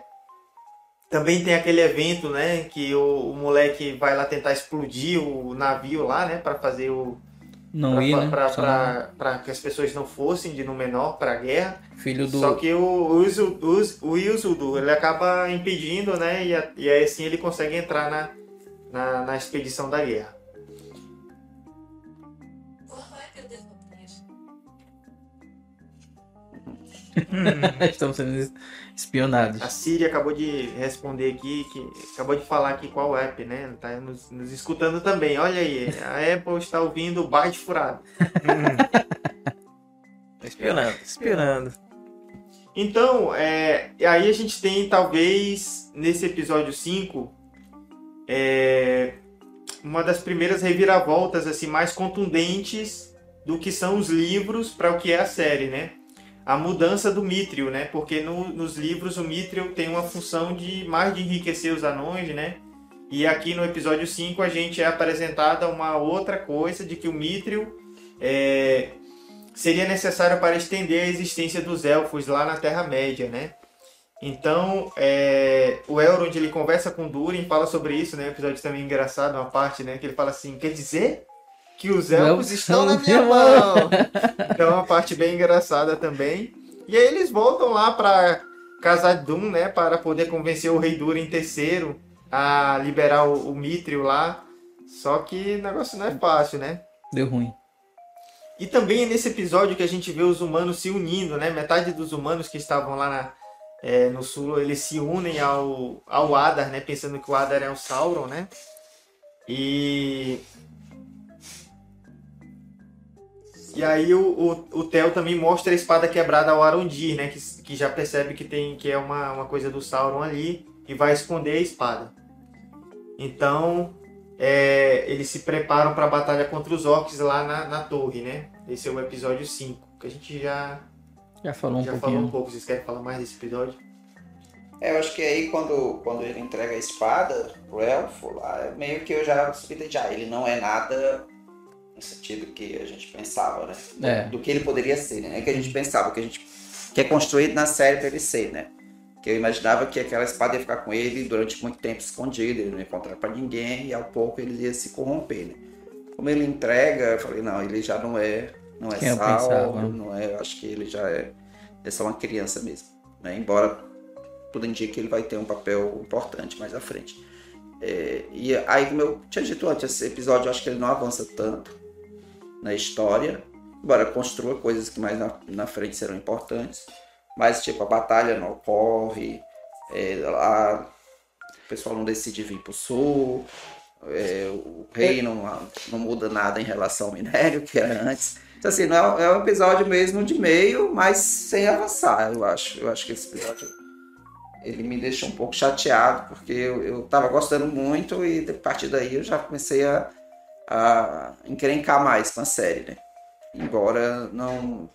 Também tem aquele evento, né, que o, o moleque vai lá tentar explodir o navio lá, né, para fazer o, Não ir, né? Para que as pessoas não fossem de Númenor para a guerra. Filho do. Só que o, o, o, Isildur, ele acaba impedindo, né? E, a- e aí assim ele consegue entrar na, na, na expedição da guerra. Estamos sendo espionados. A Siri acabou de responder aqui, que acabou de falar aqui qual app, né? Tá nos, nos escutando também. Olha aí, a Apple está ouvindo o Byte Furado. Espionando, espionando. Então, é, aí a gente tem talvez nesse episódio 5 é, uma das primeiras reviravoltas assim mais contundentes do que são os livros para o que é a série, né? A mudança do Mithril, né? Porque no- nos livros o Mithril tem uma função de mais de enriquecer os anões, né? E aqui no episódio 5 a gente é apresentada uma outra coisa de que o Mithril é, seria necessário para estender a existência dos elfos lá na Terra-média, né? Então, é, o Elrond ele conversa com Durin, fala sobre isso, né? O episódio também é engraçado, uma parte, né? Que ele fala assim, quer dizer que os elfos estão na minha mão. então, é uma parte bem engraçada também. E aí eles voltam lá para Casa Dum, né? Para poder convencer o rei Durin III a liberar o, o Mithril lá. Só que o negócio não é fácil, né? Deu ruim. E também é nesse episódio que a gente vê os humanos se unindo, né? Metade dos humanos que estavam lá na, é, no sul, eles se unem ao, ao Adar, né? Pensando que o Adar é o Sauron, né? E... E aí o, o, o Theo também mostra a espada quebrada ao Arondir, né? Que, que já percebe que tem que é uma, uma coisa do Sauron ali e vai esconder a espada. Então, é, eles se preparam para a batalha contra os orcs lá na, na torre, né? Esse é o episódio 5, que a gente já, Já falou um já falou um pouco. Vocês querem falar mais desse episódio? É, eu acho que aí quando, quando ele entrega a espada pro elfo, lá, meio que eu já ah, ele não é nada no sentido que a gente pensava, né? É. Do que ele poderia ser, né? É que a gente pensava, que a gente que é construído na série pra ele ser, né? Que eu imaginava que aquela espada ia ficar com ele durante muito tempo escondido, ele não ia encontrar pra ninguém e ao pouco ele ia se corromper, né? Como ele entrega, eu falei, não, ele já não é, não é Quem eu salvo, não é, acho que ele já é, é só uma criança mesmo, né? Embora tudo indica que ele vai ter um papel importante mais à frente. É, e aí, como eu tinha dito antes, esse episódio eu acho que ele não avança tanto na história, embora construa coisas que mais na, na frente serão importantes, mas tipo, a batalha não ocorre, é, lá o pessoal não decide vir pro sul, é, o rei não, não muda nada em relação ao minério, que era antes. Então, assim, não é, é um episódio mesmo de meio, mas sem avançar, eu acho. Eu acho que esse episódio ele me deixou um pouco chateado, porque eu, eu tava gostando muito e a partir daí eu já comecei a, a encrencar mais com a série, né? Embora não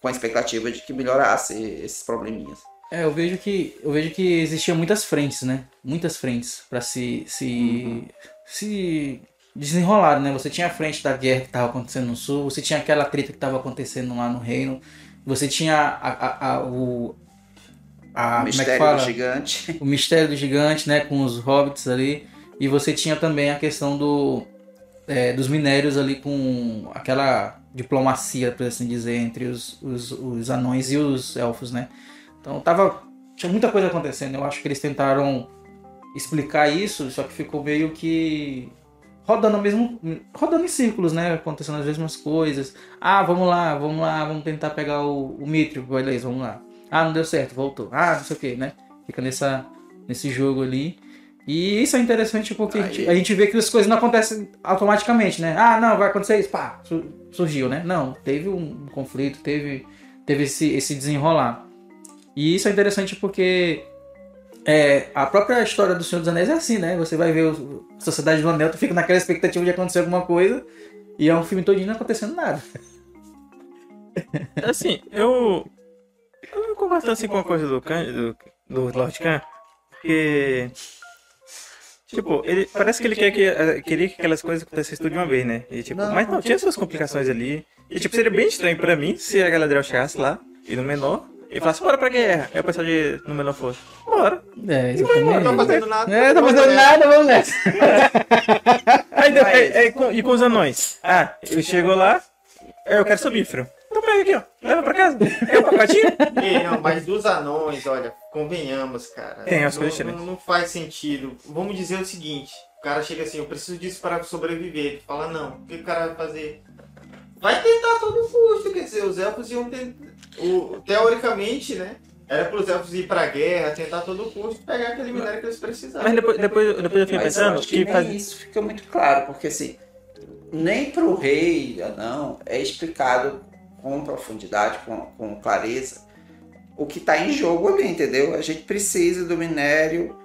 com a expectativa de que melhorasse esses probleminhas. É, eu vejo que eu vejo que existiam muitas frentes, né? Muitas frentes para se se se desenrolar, né? Você tinha a frente da guerra que estava acontecendo no sul, você tinha aquela treta que estava acontecendo lá no reino, você tinha a, a, a- o a, o é mistério fala? do gigante. o mistério do gigante, né, com os hobbits ali, e você tinha também a questão do é, dos minérios ali com aquela diplomacia, por assim dizer, entre os, os, os anões e os elfos, né? Então tava tinha muita coisa acontecendo. Eu acho que eles tentaram explicar isso, só que ficou meio que rodando mesmo, rodando em círculos, né? Acontecendo as mesmas coisas. Ah, vamos lá, vamos lá, vamos tentar pegar o, o Mithril, beleza, vamos lá. Ah, não deu certo, voltou. Ah, não sei o que, né? Fica nessa, nesse jogo ali. E isso é interessante porque a gente, Aí- a gente vê que as coisas não acontecem automaticamente, né? Ah, não, vai acontecer isso, pá, su- surgiu, né? Não, teve um conflito, teve, teve esse, esse desenrolar. E isso é interessante porque é, a própria história do Senhor dos Anéis é assim, né? Você vai ver o, a Sociedade do Anel, tu fica naquela expectativa de acontecer alguma coisa e é um filme todinho não acontecendo nada. Assim, eu. Eu não concordo assim com a coisa do, do, do Lord Khan, porque. Tipo, ele parece que ele quer que, queria que aquelas coisas acontecessem tudo de uma vez, né? E, tipo, Não. mas não, tinha suas complicações ali. E tipo, seria bem estranho pra mim se a Galadriel chegasse lá, e no menor, e falasse, bora pra guerra. Aí o pessoal de no menor fosse, bora. É, Não tô exatamente. fazendo nada. É, tá Vamos fazendo nessa. nada, vamos nessa. Aí, aí com- e com os anões? Ah, ele chegou lá, eu quero. Então pega aqui, ó, leva pra casa. É um pacotinho? Ei, não, mas dos anões, olha, convenhamos, cara. Tem as não, coisas não, não faz sentido. Vamos dizer o seguinte: o cara chega assim, eu preciso disso para sobreviver. Ele fala, não, o que o cara vai fazer? Vai tentar a todo custo, quer dizer, os elfos iam tentar. O, teoricamente, né? Era para os elfos ir pra guerra, tentar a todo custo pegar aquele minério que eles precisavam. Mas depois, depois, depois eu fiquei Mas pensando que que faz... isso fica muito claro, porque assim, nem pro rei, não, é explicado com profundidade, com, com clareza, o que tá em jogo ali, entendeu? A gente precisa do minério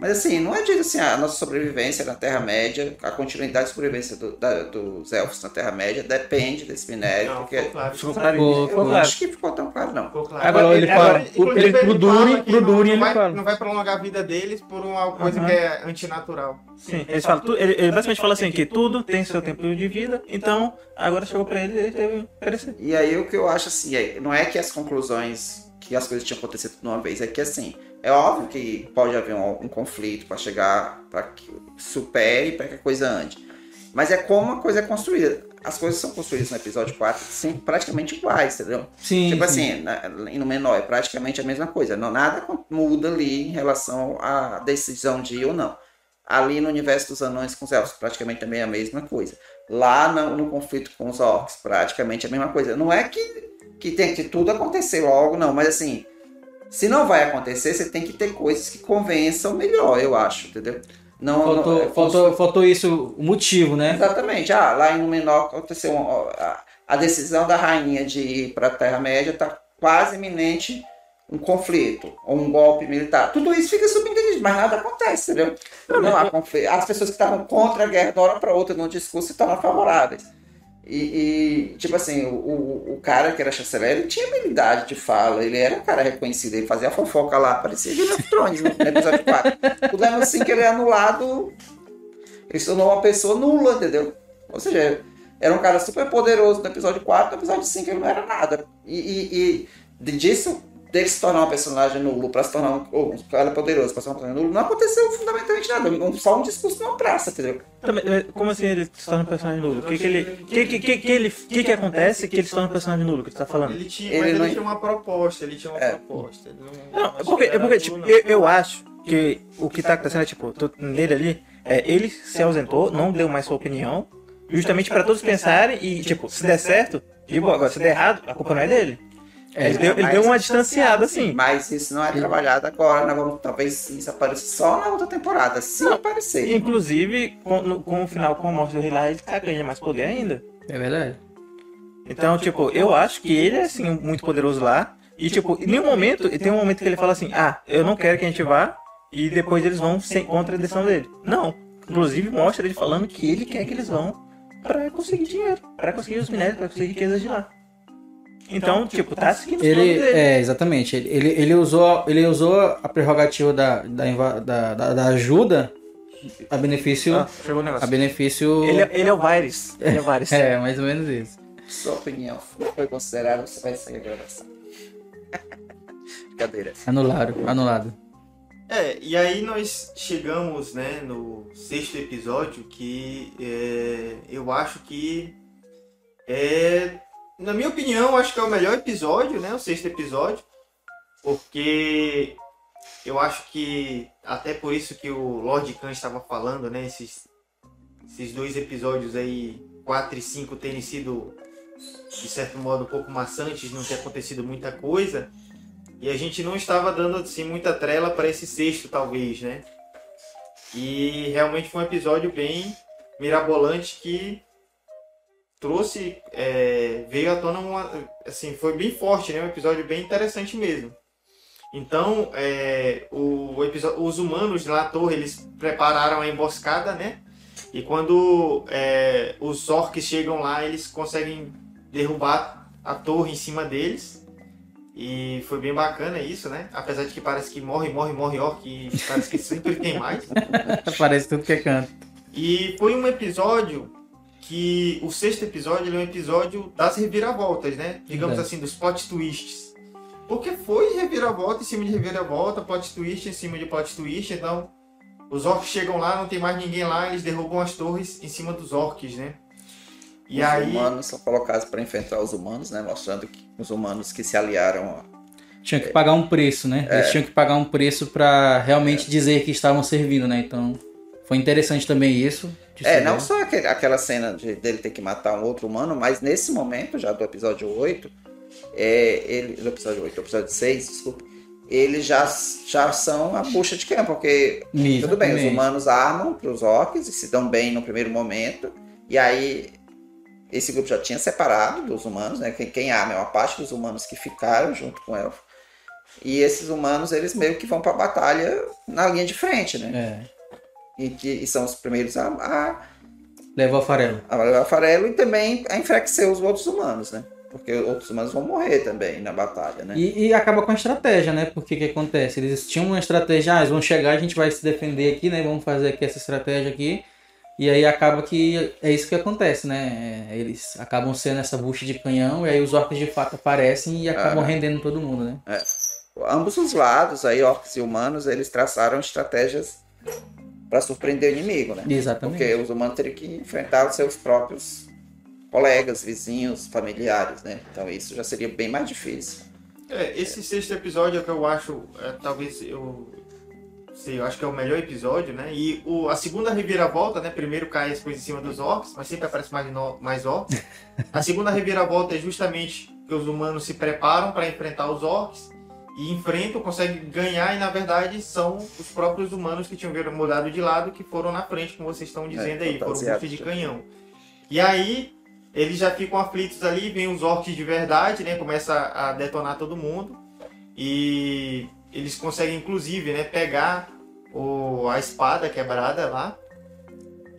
Mas assim, não é dito assim, a nossa sobrevivência na Terra-média, a continuidade de sobrevivência do- da- dos elfos na Terra-média depende desse minério, Não, porque ficou claro. Ficou claro Ficou- Ficou não claro. acho que ficou tão claro, não. Ficou claro. Agora ele fala- ele- pro fala Durin- que pro não- Durin não ele vai, fala. Não vai prolongar a vida deles por uma coisa Aham. que é antinatural. Sim, eles falam, tu- ele, ele basicamente fala assim, que tudo tem seu tempo de vida, então agora chegou pra ele e ele teve que perecer. E aí o que eu acho assim, é, não é que as conclusões, que as coisas tinham acontecido de uma vez, é que assim, é óbvio que pode haver um, um conflito para chegar, para que supere, para que a coisa ande. Mas é como a coisa é construída. As coisas são construídas no episódio 4 sim, praticamente iguais, entendeu? Sim. tipo sim. assim, na, no menor é praticamente a mesma coisa. Não, nada muda ali em relação à decisão de ir ou não. Ali no universo dos anões com os elfos, praticamente também é a mesma coisa. Lá no, no conflito com os orcs, praticamente a mesma coisa. Não é que, que tem que tudo acontecer logo, não, mas assim, se não vai acontecer, você tem que ter coisas que convençam melhor, eu acho, entendeu? Não, Faltou, não, é, faltou, faltou isso, o motivo, né? Exatamente. Ah, lá em Númenor aconteceu uma- a, a decisão da rainha de ir para a Terra-média está quase iminente um conflito ou um golpe militar. Tudo isso fica subentendido, mas nada acontece, entendeu? Não há conflito. As pessoas que estavam contra a guerra de uma hora para outra no discurso se tornam favoráveis. E, e, tipo assim, o, o, o cara que era chanceler, ele tinha habilidade de fala, ele era um cara reconhecido, ele fazia fofoca lá, parecia Game of Thrones no episódio 4. O Lema assim que ele é anulado, ele se tornou uma pessoa nula, entendeu? Ou seja, era um cara super poderoso no episódio 4, no episódio 5 ele não era nada. E, e, e disso, dele se tornar um personagem nulo pra se tornar um, ou um cara poderoso pra se tornar um personagem nulo, não aconteceu fundamentalmente nada. Um- Só um discurso numa praça, entendeu? Também, é, como assim ele se torna um personagem nulo? O que que ele... que, que, que, que ele... que que acontece que ele se torna um personagem nulo, que tu tá falando? Ele tinha, Ele mas ele não- tinha uma proposta, ele tinha uma É. proposta. Não, Não, é porque, é porque tipo, eu, eu acho que o que tá acontecendo é, tipo, nele ali, é, ele se ausentou, não deu mais sua opinião, justamente pra todos pensarem e, tipo, se der certo, de boa, agora se der errado, a culpa não é dele. Ele, deu, ele deu uma distanciada, assim. Mas isso não é trabalhado agora, nós vamos talvez isso apareça só na outra temporada, se aparecer. Inclusive, com, no- com o final, com a morte do Rei lá, ele tá ganhando mais poder ainda. É verdade. Então, tipo, eu acho que ele é, assim, muito poderoso lá. E, tipo, em nenhum momento, tem um momento que ele fala assim, ah, eu não quero que a gente vá, e depois eles vão sem contra a decisão dele. Não. Inclusive, mostra ele falando que ele quer que eles vão pra conseguir dinheiro, pra conseguir os minérios, pra conseguir riquezas de lá. Então, tipo, tá seguindo os planos Ele, dele. é, exatamente. Ele, ele, ele usou, ele usou a prerrogativa da, da, da, da- da ajuda a benefício. Ah, chegou o a negócio. benefício. Ele, é- ele é o Varys. Ele é o. É, mais ou menos isso. Sua opinião não foi considerada, você vai sair a gravação. Brincadeira. Anulado, anulado. É, e aí nós chegamos, né, no sexto episódio, que é, eu acho que é, na minha opinião, acho que é o melhor episódio, né, o sexto episódio, porque eu acho que até por isso que o Lord Khan estava falando, né, esses, esses dois episódios aí, 4 e 5, terem sido de certo modo um pouco maçantes, não ter acontecido muita coisa. E a gente não estava dando assim muita trela para esse sexto, talvez, né? E realmente foi um episódio bem mirabolante que trouxe, é, veio à tona uma, assim, foi bem forte, né? Um episódio bem interessante mesmo. Então, é, o episódio, os humanos lá na torre, eles prepararam a emboscada, né? E quando é, os orcs chegam lá, eles conseguem derrubar a torre em cima deles. E foi bem bacana isso, né? Apesar de que parece que morre, morre, morre orc e parece que sempre tem mais. Parece tudo que é canto. E foi um episódio que o sexto episódio ele é um episódio das reviravoltas, né? Digamos Verdade. assim, dos plot twists. Porque foi reviravolta em cima de reviravolta, plot twist em cima de plot twist, então os orcs chegam lá, não tem mais ninguém lá, eles derrubam as torres em cima dos orcs, né? E os aí, humanos são colocados para enfrentar os humanos, né? Mostrando que os humanos que se aliaram. ó. Tinha que pagar um preço, né? Eles tinham que pagar um preço pra realmente dizer que estavam servindo, né? Então, foi interessante também isso. É, não só aquela cena de, dele ter que matar um outro humano, mas nesse momento, já do episódio 8, é, ele, do episódio 8, do episódio 6, desculpa, eles já, já são a bucha de canhão, porque Exatamente. tudo bem, os humanos armam para os orcs e se dão bem no primeiro momento, e aí esse grupo já tinha separado dos humanos, né? Quem, quem arma é uma parte dos humanos que ficaram junto com o elfo. E esses humanos, eles meio que vão pra batalha na linha de frente, né? É. E, que, são os primeiros a, a, Leva o farelo. a levar farelo e também a enfraquecer os outros humanos, né? Porque outros humanos vão morrer também na batalha, né? E, e acaba com a estratégia, né? Porque o que acontece? Eles tinham uma estratégia, ah, eles vão chegar, a gente vai se defender aqui, né? Vamos fazer aqui essa estratégia aqui. E aí acaba que é isso que acontece, né? É, Eles acabam sendo essa bucha de canhão e aí os orcs de fato aparecem e acabam Ah. rendendo todo mundo, né? Ambos os lados, aí orcs e humanos, eles traçaram estratégias para surpreender o inimigo, né? Exatamente. Porque os humanos teriam que enfrentar os seus próprios colegas, vizinhos, familiares, né? Então isso já seria bem mais difícil. É, esse sexto episódio é o que eu acho, é, talvez eu sei, eu acho que é o melhor episódio, né? E o, a segunda reviravolta, né? Primeiro cai as coisas em cima dos orcs, mas sempre aparece mais, no, mais orcs. A segunda reviravolta é justamente que os humanos se preparam para enfrentar os orcs e enfrentam, conseguem ganhar e na verdade são os próprios humanos que tinham mudado de lado que foram na frente, como vocês estão dizendo aí, foram fantasiados. bucha de canhão. E aí eles já ficam aflitos ali, vem os orcs de verdade, né? Começa a detonar todo mundo. E eles conseguem, inclusive, né, pegar o, a espada quebrada lá.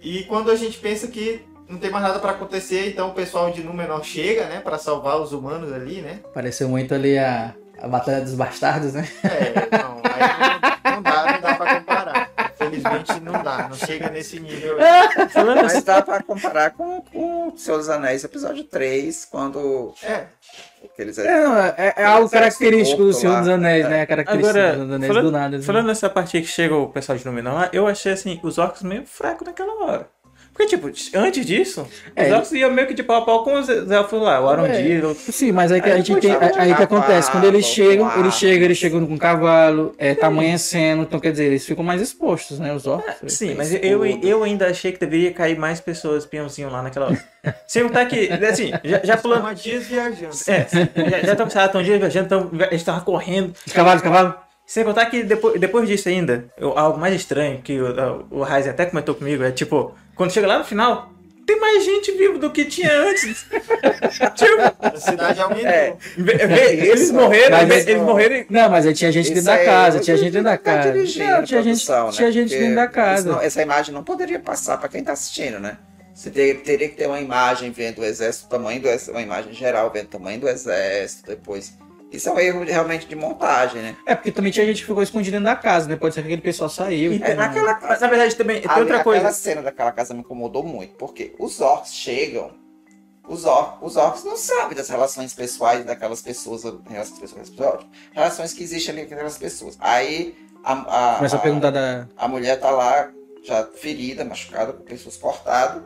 E quando a gente pensa que não tem mais nada para acontecer, então o pessoal de Númenor chega, né, para salvar os humanos ali, né? Pareceu muito ali a, a Batalha dos Bastardos, né? É, não, aí não, não dá, não dá para comparar. Infelizmente não dá, não chega nesse nível. aí. Falando Mas dá para comparar com, com o Senhor dos Anéis, episódio 3, quando É, aqueles É, não, é, é algo característico do Senhor lá. dos Anéis, né? A característica Agora, do Senhor dos Anéis falando, do nada. assim. falando nessa parte aí que chega o pessoal de Númenor lá, eu achei assim, os orcs meio fracos naquela hora. Porque, tipo, antes disso, É, os orcs iam meio que de pau a pau com os elfos lá, o Arondir, o- Sim, mas aí que Aí a gente tem. de Aí que acontece, quando eles cavalo, chegam, com eles chegam, eles chegam com cavalo, é, tá amanhecendo, então quer dizer, eles ficam mais expostos, né? Os orcs. Sim, tem mas eu, eu ainda achei que deveria cair mais pessoas peãozinho lá naquela hora. Sem contar que, assim, já, já pulando. Estão dias viajando. É, já, já estão tão dia viajando, tão, a gente tava correndo. Os cavalos, cavalo. Sem contar que depois, depois disso ainda, eu- algo mais estranho que o, o Ryzen até comentou comigo é tipo, quando chega lá no final, tem mais gente viva do que tinha antes. tipo, A cidade aumentou. É. vê- eles morreram, eles morreram e Não, mas aí tinha gente dentro da é casa, tinha gente dentro da casa. Não, tinha gente, tinha gente dentro da casa. essa imagem não poderia passar para quem está assistindo, né? Você ter- teria que ter uma imagem vendo o exército, o tamanho do exército, uma imagem geral vendo o tamanho do exército, depois. Isso é um erro realmente de montagem, né? É, porque também tinha gente que ficou escondido dentro da casa, né? Pode ser que aquele pessoal saiu. É, naquela Mas, na verdade também tem Ali, outra aquela coisa. cena daquela casa me incomodou muito, porque os orcs chegam, os, or, os orcs não sabem das relações pessoais daquelas pessoas, relações pessoais, relações que existem ali com aquelas pessoas. Aí a, a, Começa a a- perguntar da. a mulher tá lá, já ferida, machucada, com pessoas cortadas.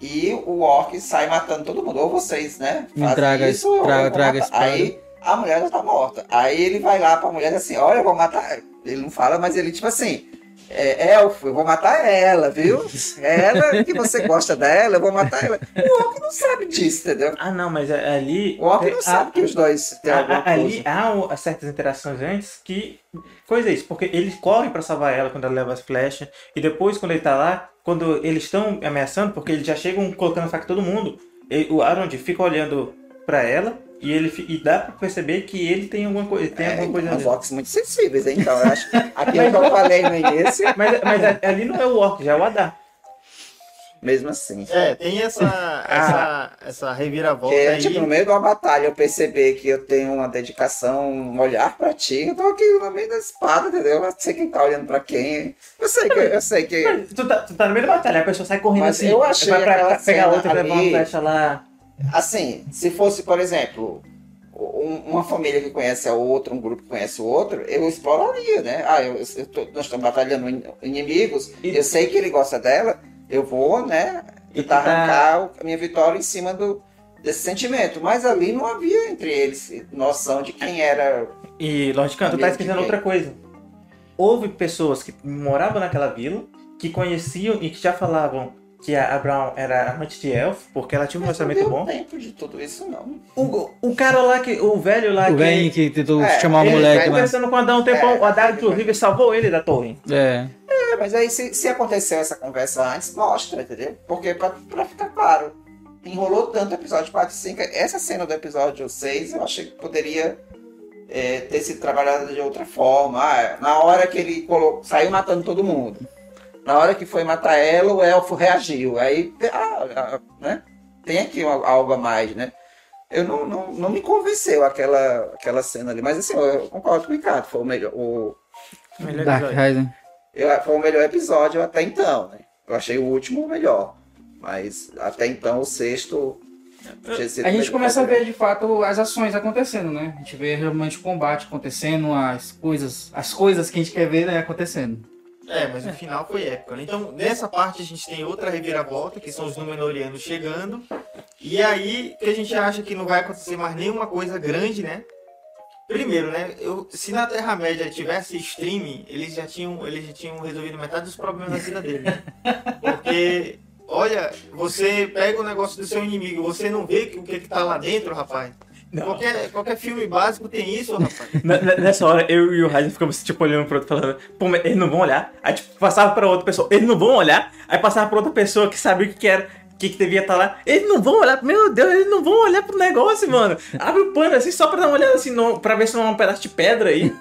E o orc sai matando todo mundo. Ou vocês, né? Me fazem traga- isso, traga- traga matar. a espada. Aí a mulher já tá morta. Aí ele vai lá pra mulher e diz assim: Olha, eu vou matar. Ele não fala, mas ele, tipo assim. É, elfo, eu vou matar ela, viu? Ela, que você gosta dela, eu vou matar ela. O orc não sabe disso, entendeu? Ah, não, mas a- ali. O orc não a- sabe que os dois têm a- alguma a- ali coisa. há certas interações antes que. Coisa é isso, porque eles correm pra salvar ela quando ela leva as flechas, e depois, quando ele tá lá, quando eles estão ameaçando, porque eles já chegam colocando faca em todo mundo, ele- o Arond fica olhando pra ela, e ele e dá pra perceber que ele tem alguma coisa. Tem É, alguma coisa os ali. orcs muito sensíveis, hein? Então, eu acho que aquilo que eu falei no início, Mas, mas a- ali não é o Orc, já é o Adar. mesmo assim. É, tem essa, essa, essa reviravolta Porque, aí. tipo, no meio de uma batalha eu perceber que eu tenho uma dedicação, um olhar pra ti, eu tô aqui no meio da espada, entendeu? Eu sei quem tá olhando pra quem. Eu sei que. Eu sei que Mas tu tá, tu tá no meio da batalha, a pessoa sai correndo Mas assim. eu achei vai pra, pra pegar outra, levar uma flecha lá. Assim, se fosse, por exemplo, um- uma família que conhece a outra, um grupo que conhece o outro, eu exploraria, né? Ah, eu, eu tô- nós estamos batalhando in- inimigos, E- eu sei que ele gosta dela, eu vou, né? E Tentar tá- arrancar a minha vitória em cima do, desse sentimento. Mas ali não havia entre eles noção de quem era. E, Khan, tu tá esquecendo outra coisa. Houve pessoas que moravam naquela vila, que conheciam e que já falavam que a Brown era amante de elfo, porque ela tinha um Mas não relacionamento bom. tempo de tudo isso, não. O, o cara lá, que, o velho lá, O que velho que tentou É, chamar o ele moleque tá lá. conversando com o Adão um tempão, É, o Adão, ele- inclusive, salvou ele da torre. É. É, mas aí se, se aconteceu essa conversa antes, mostra, entendeu? Porque pra, pra ficar claro, enrolou tanto o episódio 4 e 5. Essa cena do episódio 6 eu achei que poderia é, ter sido trabalhada de outra forma. Ah, na hora que ele colo... saiu matando todo mundo. Na hora que foi matar ela, o elfo reagiu. Aí, ah, ah, né? Tem aqui algo a mais, né? Eu não, não, não me convenceu aquela, aquela cena ali. Mas assim, eu concordo com o Ricardo. Foi o melhor. O, Melhor Dark episódio. Rising. eu- foi o melhor episódio até então, né? Eu achei o último o melhor. Mas até então o sexto. A gente começa a ver de fato as ações acontecendo, né? A gente vê realmente o combate acontecendo, as coisas, as coisas que a gente quer ver né, acontecendo. É, mas o final foi épico, né? Então, nessa parte a gente tem outra reviravolta, que são os Númenóreanos chegando. E aí que a gente acha que não vai acontecer mais nenhuma coisa grande, né? Primeiro, né? Eu, se na Terra-média tivesse streaming, eles já tinham, eles já tinham resolvido metade dos problemas da vida dele. né? Porque, olha, você pega o negócio do seu inimigo, você não vê o que, que tá lá dentro, rapaz. Qualquer, qualquer filme básico tem isso, rapaz. Nessa hora, eu e o Ryzen ficamos, tipo, olhando pro outro, falando, pô, mas eles não vão olhar? Aí, tipo, passava pra outra pessoa, eles não vão olhar? Aí passava pra outra pessoa que sabia o que que era, o que, que devia estar lá. Eles não vão olhar, meu Deus, eles não vão olhar pro negócio, mano. Abre o pano, assim, só pra dar uma olhada, assim, no, pra ver se não é um pedaço de pedra aí.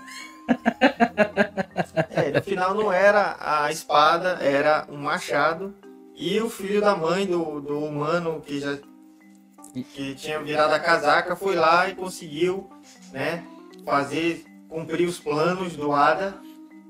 É, no final não era a espada, era um machado. E o filho da mãe do, do humano que já que tinha virado a casaca foi lá e conseguiu, né, fazer cumprir os planos do Ada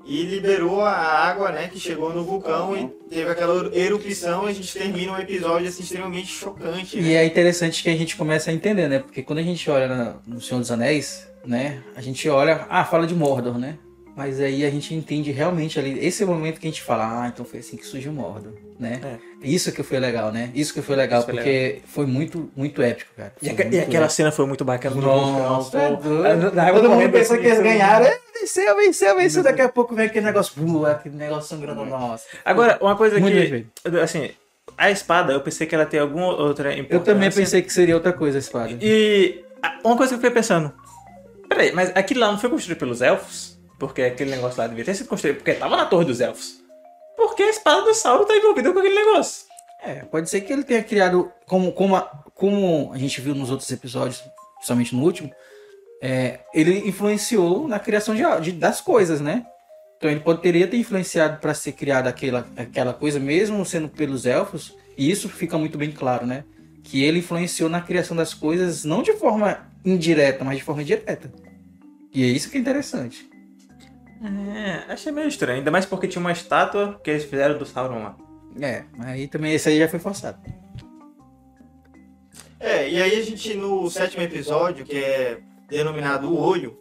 e liberou a água, né, que chegou no vulcão e teve aquela erupção e a gente termina um episódio assim extremamente chocante. E Né? é interessante que a gente começa a entender, né? Porque quando a gente olha no Senhor dos Anéis, né? A gente olha, ah, fala de Mordor, né? Mas aí a gente entende realmente ali, esse é o momento que a gente fala, ah, então foi assim que surgiu Mordor, né? Isso que foi legal, né? Isso que foi legal, Isso foi porque foi muito, muito épico, cara. E, Foi e muito aquela cena foi muito bacana. no Nossa, é doido. Todo mundo assim, que eles é ganharam, é, venceu, venceu, venceu. Daqui a pouco vem aquele negócio, uh, aquele negócio sangrando, nossa. Agora, uma coisa Muito que, assim, a espada, eu pensei que ela tem alguma outra importância. Eu também pensei que seria outra coisa a espada. E uma coisa que eu fiquei pensando. Peraí, mas aquilo lá não foi construído pelos elfos? Porque aquele negócio lá devia ter sido construído porque tava na torre dos elfos. Por que a espada do Sauron tá envolvida com aquele negócio? É, pode ser que ele tenha criado, como, como, a, como a gente viu nos outros episódios, principalmente no último, é, ele influenciou na criação de, de- das coisas, né? Então ele poderia ter influenciado para ser criada aquela, aquela coisa, mesmo sendo pelos elfos, e isso fica muito bem claro, né? Que ele influenciou na criação das coisas, não de forma indireta, mas de forma direta. E é isso que é interessante. É, achei meio estranho. Ainda mais porque tinha uma estátua que eles fizeram do Sauron lá. É, aí também esse aí já foi forçado. É, e aí a gente no sétimo episódio, que é denominado O Olho,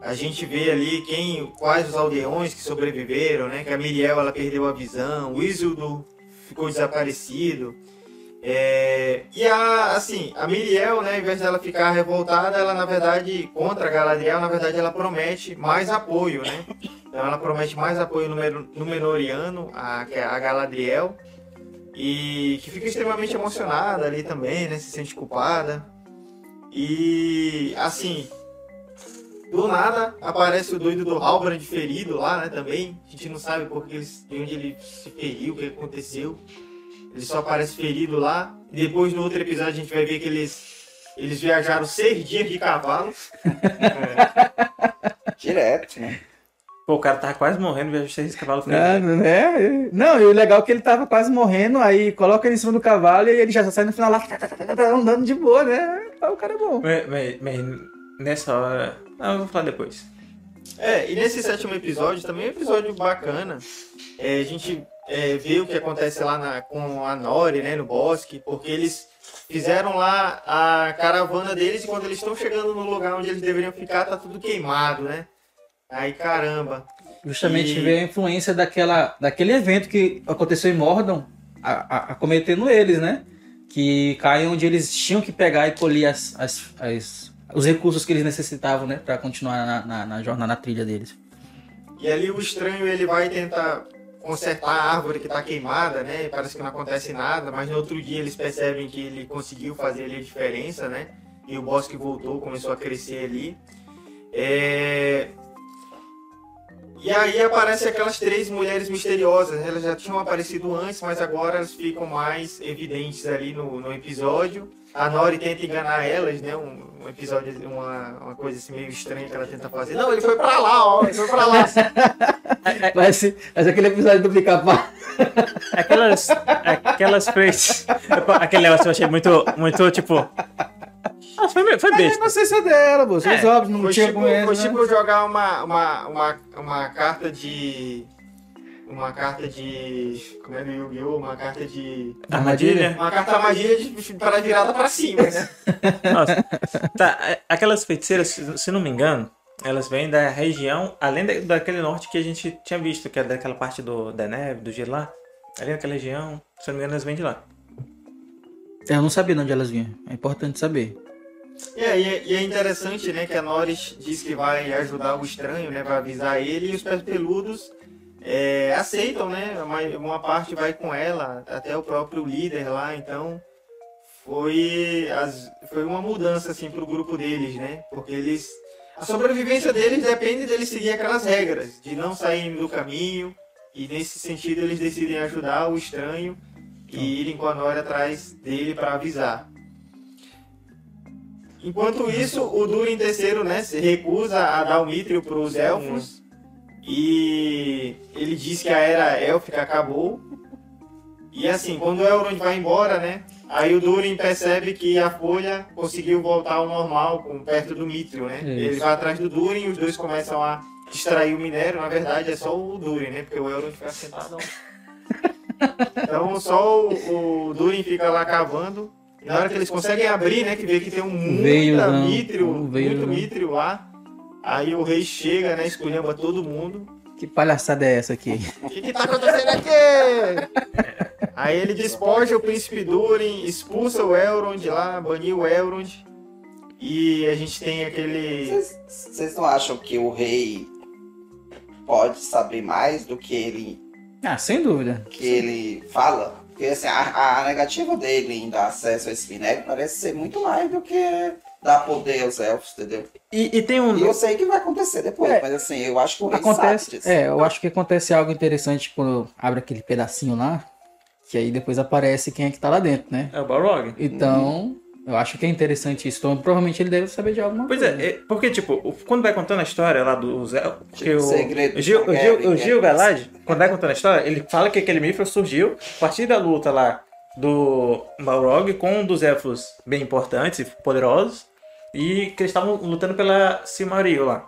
a gente vê ali quem, quais os aldeões que sobreviveram, né? Que a Miriel ela perdeu a visão, o Isildur ficou desaparecido. É, e a, assim, a Miriel, né, ao invés dela ficar revoltada, ela na verdade, contra Galadriel, na verdade ela promete mais apoio, né? Então ela promete mais apoio no Númenoriano, a, a Galadriel, e que fica extremamente emocionada ali também, né? Se sente culpada. E assim, do nada aparece o doido do Halbrand ferido lá, né? Também. A gente não sabe por que ele, de onde ele se feriu, o que aconteceu. Ele só aparece ferido lá. E depois no outro episódio a gente vai ver que eles, eles viajaram seis dias de cavalo. Direto, né? Pô, o cara tava quase morrendo, viajou seis cavalos Não, feridos. né? Não, e o legal é que ele tava quase morrendo, aí coloca ele em cima do cavalo e ele já sai no final lá, tá, tá, tá, tá, tá, andando de boa, né? O cara é bom. Mas, mas- mas nessa hora. Não, eu vou falar depois. É, e nesse sétimo episódio também é um episódio bacana. É, a gente é, vê o que acontece lá na- com a Nori, né, no bosque, porque eles fizeram lá a caravana deles e quando eles estão chegando no lugar onde eles deveriam ficar, tá tudo queimado, né? Aí caramba. Justamente E- ver a influência daquela, daquele evento que aconteceu em Mordor, a- a- acometendo eles, né? Que cai onde eles tinham que pegar e colher as, as- as- os recursos que eles necessitavam, né? Pra continuar na, na, na jornada, na trilha deles. E ali o estranho ele vai tentar consertar a árvore que está queimada, né? Parece que não acontece nada, mas no outro dia eles percebem que ele conseguiu fazer ali a diferença, né? E o bosque voltou, começou a crescer ali. É, E aí aparecem aquelas três mulheres misteriosas. Elas já tinham aparecido antes, mas agora elas ficam mais evidentes ali no, no episódio. A Nori tenta enganar elas, né? Um, um episódio, uma, uma coisa assim meio estranha que ela tenta fazer. Não, ele foi pra lá, ó, ele foi pra lá. Parece, parece aquele episódio do pica-pau. Aquelas. Aquelas três. Aquele negócio eu achei muito. Muito tipo. Ah, foi, foi É a besta. negociação dela, pô. Seus É, óbvios, não Foi tinha tipo, com ele. foi né? tipo jogar uma, uma, uma, uma carta de. Uma carta de. Como é no Yu-Gi-Oh! Uma carta de. Armadilha? Uma carta armadilha de, para virada pra cima, né? Nossa. Tá, é, aquelas feiticeiras, se não me engano, elas vêm da região, além da- daquele norte que a gente tinha visto, que é daquela parte do, da neve, do gelo lá. Ali naquela região, se não me engano, elas vêm de lá. Eu não sabia de onde elas vinham. É importante saber. É, é- e é interessante, né, que a Norris diz que vai ajudar o estranho, né, vai avisar ele, e os pés peludos é, aceitam, né, uma, parte vai com ela, até o próprio líder lá, então foi, as, foi uma mudança, assim, pro grupo deles, né, porque eles, a sobrevivência deles depende deles seguir aquelas regras, de não saírem do caminho, e nesse sentido eles decidem ajudar o estranho e irem com a Nora atrás dele para avisar. Enquanto isso, o Durin III né, se recusa a dar o Mithril para os elfos e ele diz que a era élfica acabou. E assim, quando o Elrond vai embora, né, aí o Durin percebe que a folha conseguiu voltar ao normal, com, perto do Mithril, né? Isso. Ele vai atrás do Durin e os dois começam a extrair o minério. Na verdade, é só o Durin, né? Porque o Elrond fica sentado. Então, só o, o Durin fica lá cavando. E na hora que eles conseguem abrir, né? Que vê que tem um muita Veiozão, mithril, um muito mithril lá. Aí o rei chega, né? Esculhamba todo mundo. Que palhaçada é essa aqui? O que que tá acontecendo aqui? Aí ele despoja o príncipe Durin, expulsa o Elrond lá, baniu o Elrond. E a gente tem aquele... Vocês não acham que o rei pode saber mais do que ele, Ah, sem dúvida. que ele fala? Porque assim, a, a negativa dele em dar acesso a esse minério parece ser muito mais do que dar poder aos elfos, entendeu? E, e tem um. E eu sei que vai acontecer depois, É. mas assim, eu acho que o rei Acontece, sabe disso. é, eu acho que acontece algo interessante quando abre aquele pedacinho lá, que aí depois aparece quem é que tá lá dentro, né? É o Balrog? Então, eu acho que é interessante isso. Então, provavelmente ele deve saber de alguma Pois coisa. é, é, porque, tipo, quando vai contando a história lá do Zé. Porque o, Segredo o Gil, o Gil, o Gil é. Galad, quando vai contando a história, ele fala que aquele Mithril surgiu a partir da luta lá do Balrog com um dos elfos bem importantes e poderosos. E que eles estavam lutando pela Silmaril lá.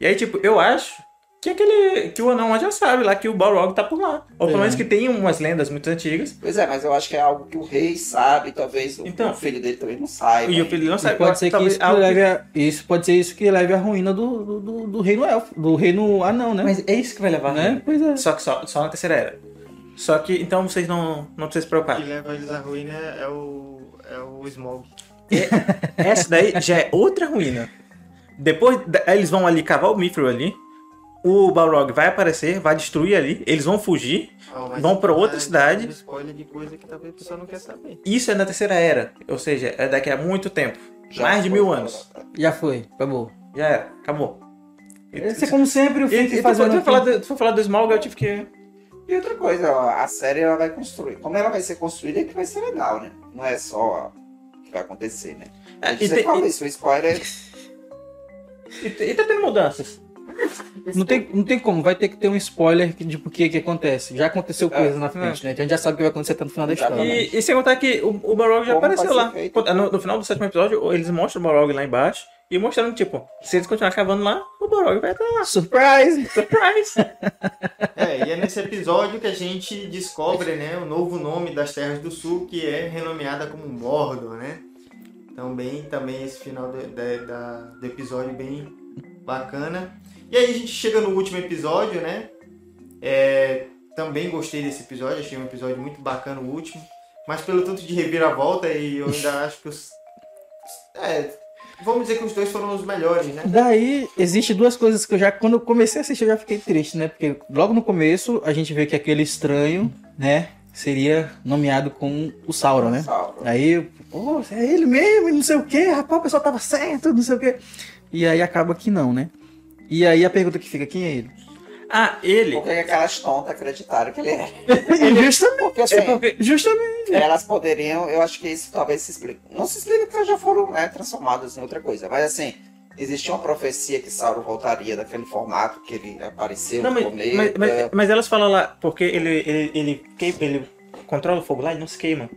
E aí, tipo, eu acho que aquele. que o anão já sabe lá que o Balrog tá por lá. Ou pelo É. menos que tem umas lendas muito antigas. Pois é, mas eu acho que é algo que o rei sabe, talvez o, Então. o filho dele também não saiba. E o filho não E sabe. pode ser que talvez isso, que algo que- leve a, isso pode ser isso que leve à ruína do, do, do, do reino elfo, do reino anão, né? Mas é isso que vai levar. né? Pois é. Só que só, só na terceira era. Só que, então vocês não, não precisam se que preocupar. leva eles à ruína é o, é o Smaug. Essa daí já é outra ruína. Depois, eles vão ali cavar o Mithril ali. O Balrog vai aparecer, vai destruir ali. Eles vão fugir. Mas Vão pra outra tá cidade. dando spoiler de coisa que talvez a pessoa não quer saber. Isso é na terceira era. Ou seja, é daqui a muito tempo. Já mais de mil anos. Já foi, acabou. Já era, acabou. Esse é como sempre o foi- fazendo tu, foi falar do, falar do Smaug, eu tive que... E outra coisa, ó, a série ela vai construir. Como ela vai ser construída é que vai ser legal, né? Não é só o que vai acontecer, né? É, Você e, tem- fala e- isso, o spoiler. e- e tá tendo mudanças. Não tem, não tem como, vai ter que ter um spoiler de por que que acontece. Já aconteceu coisa na frente, né? A gente já sabe o que vai acontecer até no final da história. né? E, e sem contar que o, o Balrog já Como apareceu lá. feito? No, no final do sétimo episódio, eles mostram o Balrog lá embaixo. E mostrando, tipo, se eles continuarem cavando lá, o Balrog vai estar lá. Surprise! Surprise! É, e é nesse episódio que a gente descobre, né, o novo nome das Terras do Sul, que é renomeada como Mordor, né? Então, bem, também esse final do, da- da- do episódio bem bacana. E aí a gente chega no último episódio, né? É, também gostei desse episódio, achei um episódio muito bacana o último. Mas pelo tanto de reviravolta, e eu ainda acho que os... É, vamos dizer que os dois foram os melhores, né? Daí, existe duas coisas que eu já, quando eu comecei a assistir, eu já fiquei triste, né? Porque logo no começo, a gente vê que aquele estranho, né, seria nomeado como o Sauron, né? Salva. Aí, pô, é ele mesmo, e não sei o que, rapaz, o pessoal tava certo, não sei o que. E aí acaba que não, né? E aí a pergunta que fica, quem é ele? Ah, ele. Por que aquelas tontas acreditaram que ele é? Justamente. Porque assim, É porque. Justamente. elas poderiam, eu acho que isso talvez se explique. Não se explica porque elas já foram né, transformadas em outra coisa, mas assim, existia uma profecia que Sauron voltaria daquele formato que ele apareceu Não, no mas, começo. mas, mas, mas elas falam lá, porque ele, ele, ele, queima- ele controla o fogo lá e não se queima.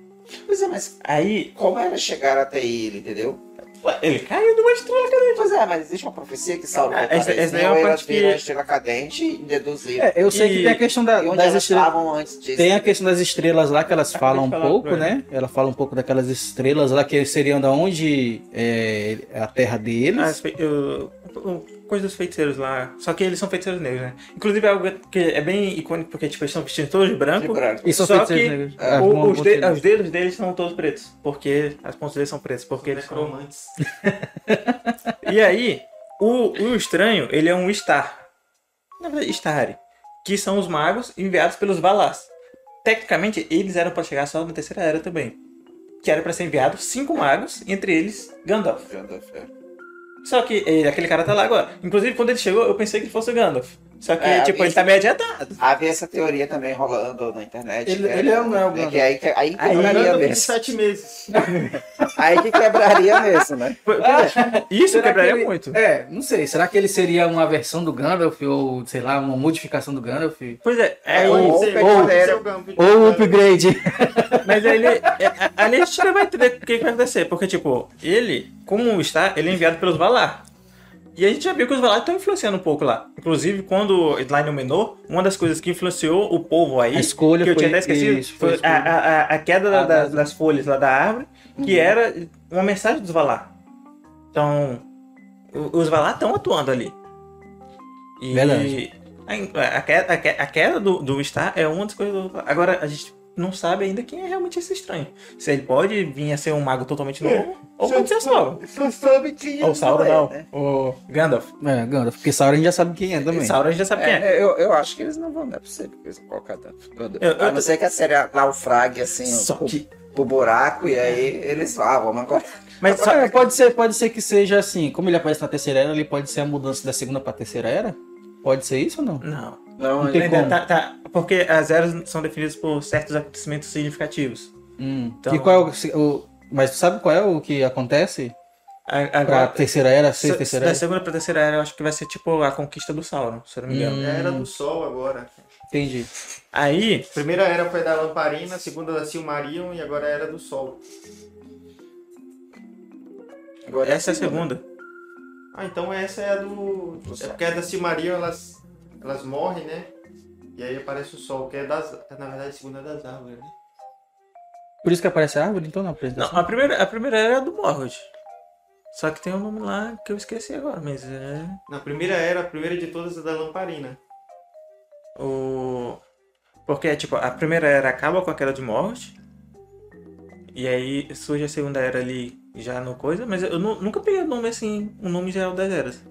Pois é, mas Aí, como elas chegaram até ele, entendeu? Ué, ele caiu de uma estrela cadente. Pois é, mas existe uma profecia que Sauron Ah, essa- essa é uma elas parte que- viram a estrela cadente e deduziram. É, eu sei que E- tem a questão da, onde das elas estrelas. antes disso. Tem a questão das estrelas lá que elas falam um pouco, né? Ela fala um pouco daquelas estrelas lá que seriam da onde é a terra deles. Fe- eu- coisa dos feiticeiros lá. Só que eles são feiticeiros negros, né? Inclusive é algo que é bem icônico, porque tipo, eles estão vestidos todos de branco. De branco. E são Só feiticeiros que negros. é, o- bom, os, bom de- os dedos deles são todos pretos. Porque as pontas deles são pretas. Porque eles são... Necromantes. E aí, o, o estranho, ele é um Star. Na verdade. Que são os magos enviados pelos Valas. Tecnicamente, eles eram para chegar só na terceira era também. Que era para ser enviado cinco magos, entre eles Gandalf. Gandalf, é. Só que ele- aquele cara tá lá agora. Inclusive, quando ele chegou, eu pensei que ele fosse o Gandalf. Só que, É, tipo, ele tá meio adiantado. Havia essa teoria também rolando na internet. Ele- que ele é um- é um né, que aí, que, aí quebraria mesmo. sete meses. Aí que quebraria mesmo, né? Pois é, Isso Será quebraria que ele- muito. É, não sei. Será que ele seria uma versão do Gandalf ou, sei lá, uma modificação do Gandalf? Pois é, aí, ou- ou- pode ser o Gandalf. Ou upgrade? mas aí ele, é, ali a gente vai entender o que, que vai acontecer. Porque, tipo, ele, como está, ele é enviado pelos Valar. E a gente já viu que os Valar estão influenciando um pouco lá. Inclusive, quando lá no Menor, uma das coisas que influenciou o povo aí, A escolha que eu foi- tinha até esquecido, isso, foi a a, a, a- a queda da- Ah, das, das- folhas lá da árvore, que era uma mensagem dos Valar. Então, o- os Valar estão atuando ali. E Verdade. A, a queda, a que- a queda do, do Star é uma das coisas. Do, agora, a gente não sabe ainda quem é realmente esse estranho. Se ele pode vir a ser um mago totalmente novo, ou pode ser Sauron. Só soube que Ou Sauron é, não, né? o Gandalf. É, Gandalf. Porque Sauron a gente já sabe quem é também. Sauron a gente já sabe quem é. É, eu, eu acho que eles não vão, não é possível que eles vão colocar tanto. Gandalf. Eu- eu a não ser que a série naufrague assim Só pro, que- pro buraco e aí eles falam, ah, vamos agora. Mas só, É, pode, ser, pode ser que seja assim. Como ele aparece na terceira era, ele pode ser a mudança da segunda pra terceira era? Pode ser isso ou não? não. Não, Não tem como. tá- tá- porque as eras são definidas por certos acontecimentos significativos. Hum. Então- E qual é o, o- Mas sabe qual é o que acontece A- pra Agora, terceira era, ser se- terceira da era? segunda pra terceira era, eu acho que vai ser tipo a conquista do Sauron, se eu não me engano. Hum. É a era do sol agora. Entendi. Aí, A primeira era foi da lamparina, a segunda da Silmarillion e agora a era do sol. Agora essa é a segunda. Ah, então essa é a do. É porque a da Silmarillion elas, elas morrem, né? E aí aparece o sol, que é das. é, Na verdade, a segunda é das árvores, né? Por isso que aparece a árvore, então, na Não, a primeira, a primeira era a do Morgoth. Só que tem um nome lá que eu esqueci agora, mas é. Na primeira era, a primeira de todas é da lamparina. O. Porque, tipo, a primeira era acaba com aquela de Morgoth. E aí surge a segunda era ali já no coisa, mas eu nu- nunca peguei o nome assim, o nome geral das eras.